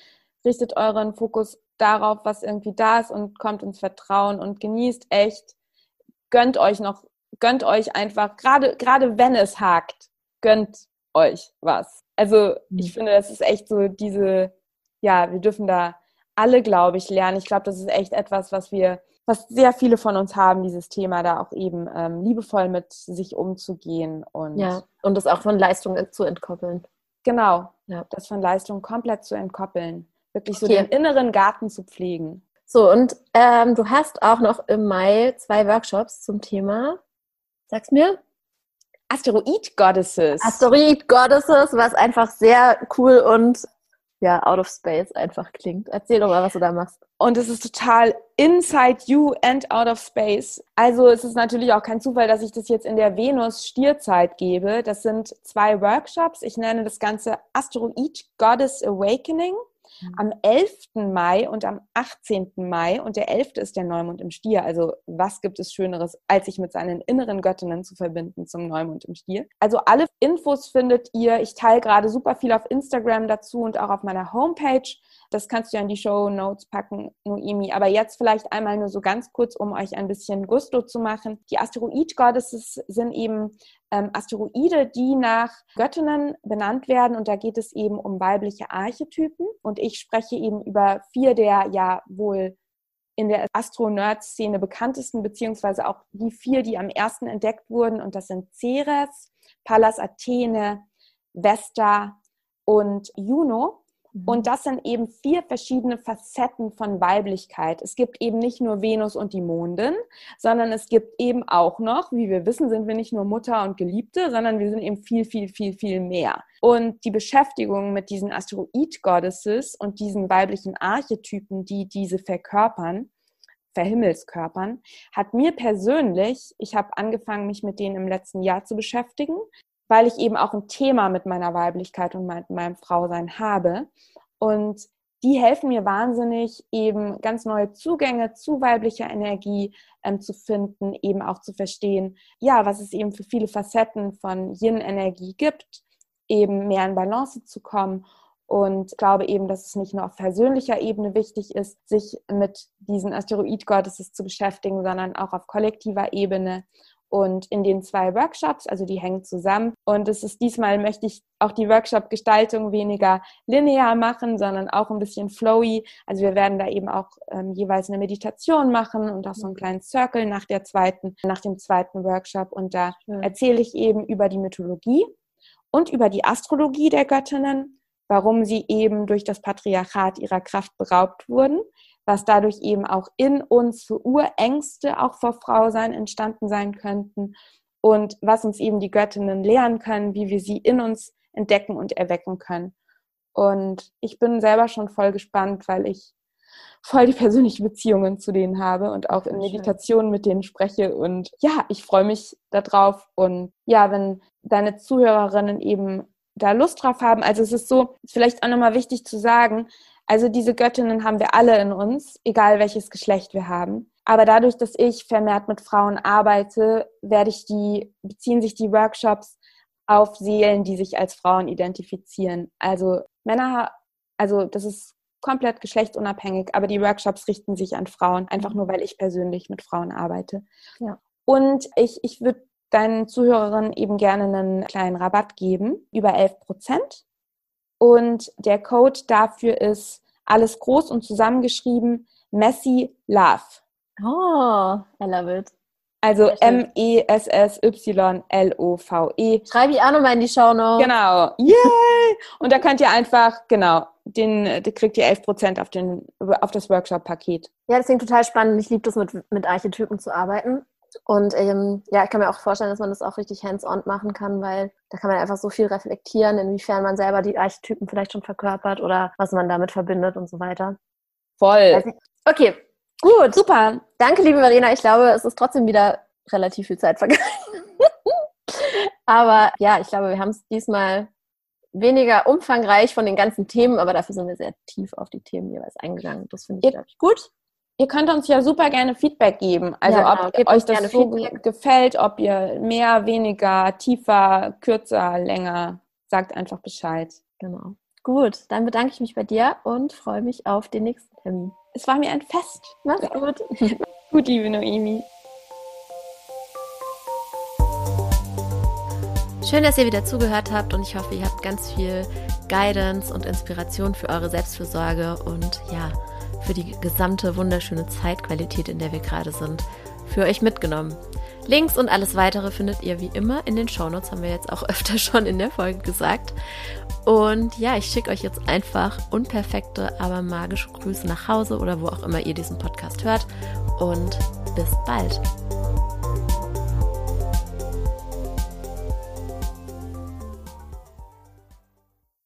Richtet euren Fokus darauf, was irgendwie da ist und kommt ins Vertrauen und genießt echt, gönnt euch noch, gönnt euch einfach, gerade, gerade wenn es hakt, gönnt euch was. Also ich mhm. finde, das ist echt so diese, ja, wir dürfen da alle, glaube ich, lernen. Ich glaube, das ist echt etwas, was wir, was sehr viele von uns haben, dieses Thema, da auch eben ähm, liebevoll mit sich umzugehen und ja und das auch von Leistung zu entkoppeln. Genau, ja. das von Leistung komplett zu entkoppeln, wirklich so okay. den inneren Garten zu pflegen. So und ähm, du hast auch noch im Mai zwei Workshops zum Thema. Sag's mir. Asteroid Goddesses. Asteroid Goddesses, was einfach sehr cool und ja, out of space einfach klingt. Erzähl doch mal, was du da machst. Und es ist total inside you and out of space. Also es ist natürlich auch kein Zufall, dass ich das jetzt in der Venus-Stierzeit gebe. Das sind zwei Workshops. Ich nenne das Ganze Asteroid Goddess Awakening. Mhm. am 11. Mai und am 18. Mai. Und der 11. ist der Neumond im Stier. Also was gibt es Schöneres, als sich mit seinen inneren Göttinnen zu verbinden zum Neumond im Stier? Also alle Infos findet ihr. Ich teile gerade super viel auf Instagram dazu und auch auf meiner Homepage. Das kannst du ja in die Show Notes packen, Noemi. Aber jetzt vielleicht einmal nur so ganz kurz, um euch ein bisschen Gusto zu machen. Die Asteroid-Goddesses sind eben ähm, Asteroide, die nach Göttinnen benannt werden. Und da geht es eben um weibliche Archetypen. Und ich spreche eben über vier der ja wohl in der Astro-Nerd-Szene bekanntesten, beziehungsweise auch die vier, die am ersten entdeckt wurden. Und das sind Ceres, Pallas Athene, Vesta und Juno. Und mhm. das sind eben vier verschiedene Facetten von Weiblichkeit. Es gibt eben nicht nur Venus und die Mondin, sondern es gibt eben auch noch, wie wir wissen, sind wir nicht nur Mutter und Geliebte, sondern wir sind eben viel, viel, viel, viel mehr. Und die Beschäftigung mit diesen Asteroid-Goddesses und diesen weiblichen Archetypen, die diese verkörpern, Verhimmelskörpern, hat mir persönlich, ich habe angefangen, mich mit denen im letzten Jahr zu beschäftigen, weil ich eben auch ein Thema mit meiner Weiblichkeit und mit meinem Frausein habe. Und die helfen mir wahnsinnig, eben ganz neue Zugänge zu weiblicher Energie ähm, zu finden, eben auch zu verstehen, ja, was es eben für viele Facetten von Yin-Energie gibt, eben mehr in Balance zu kommen. Und ich glaube eben, dass es nicht nur auf persönlicher Ebene wichtig ist, sich mit diesen Asteroid-Goddesses zu beschäftigen, sondern auch auf kollektiver Ebene und in den zwei Workshops, also die hängen zusammen. Und es ist diesmal möchte ich auch die Workshop-Gestaltung weniger linear machen, sondern auch ein bisschen flowy. Also wir werden da eben auch ähm, jeweils eine Meditation machen und auch so einen kleinen Circle nach der zweiten, nach dem zweiten Workshop. Und da ja. erzähle ich eben über die Mythologie und über die Astrologie der Göttinnen, warum sie eben durch das Patriarchat ihrer Kraft beraubt wurden, was dadurch eben auch in uns für Urängste auch vor Frau sein entstanden sein könnten und was uns eben die Göttinnen lehren können, wie wir sie in uns entdecken und erwecken können. Und ich bin selber schon voll gespannt, weil ich voll die persönliche Beziehungen zu denen habe und auch in Meditationen mit denen spreche. Und ja, ich freue mich darauf. Und ja, wenn deine Zuhörerinnen eben da Lust drauf haben, also es ist so, vielleicht auch nochmal wichtig zu sagen, also diese Göttinnen haben wir alle in uns, egal welches Geschlecht wir haben. Aber dadurch, dass ich vermehrt mit Frauen arbeite, werde ich die, beziehen sich die Workshops auf Seelen, die sich als Frauen identifizieren. Also Männer, also das ist komplett geschlechtsunabhängig, aber die Workshops richten sich an Frauen, einfach nur weil ich persönlich mit Frauen arbeite. Ja. Und ich, ich würde deinen Zuhörerinnen eben gerne einen kleinen Rabatt geben, über 11 Prozent. Und der Code dafür ist alles groß und zusammengeschrieben, Messy Love. Oh, I love it. Also M-E-S-S-Y-L-O-V-E. -E. Schreibe ich auch nochmal in die Show noch. Genau. Yay! Und da könnt ihr einfach, genau, den, da kriegt ihr 11% auf, den, auf das Workshop-Paket. Ja, das klingt total spannend. Ich liebe das, mit, mit Archetypen zu arbeiten. Und ähm, ja, ich kann mir auch vorstellen, dass man das auch richtig hands-on machen kann, weil da kann man einfach so viel reflektieren, inwiefern man selber die Archetypen vielleicht schon verkörpert oder was man damit verbindet und so weiter. Voll. Okay, gut. Super. Danke, liebe Verena. Ich glaube, es ist trotzdem wieder relativ viel Zeit vergangen. aber ja, ich glaube, wir haben es diesmal weniger umfangreich von den ganzen Themen, aber dafür sind wir sehr tief auf die Themen jeweils eingegangen. Das finde ich, ich gut. Ihr könnt uns ja super gerne Feedback geben. Also ja, genau. ob euch das so Feedback. gefällt, ob ihr mehr, weniger, tiefer, kürzer, länger. Sagt einfach Bescheid. Genau. Gut, dann bedanke ich mich bei dir und freue mich auf den nächsten Termin. Es war mir ein Fest. Mach's gut. gut, liebe Noemi. Schön, dass ihr wieder zugehört habt und ich hoffe, ihr habt ganz viel Guidance und Inspiration für eure Selbstfürsorge und ja, für die gesamte wunderschöne Zeitqualität, in der wir gerade sind, für euch mitgenommen. Links und alles weitere findet ihr wie immer in den Shownotes, haben wir jetzt auch öfter schon in der Folge gesagt. Und ja, ich schicke euch jetzt einfach unperfekte, aber magische Grüße nach Hause oder wo auch immer ihr diesen Podcast hört. Und bis bald.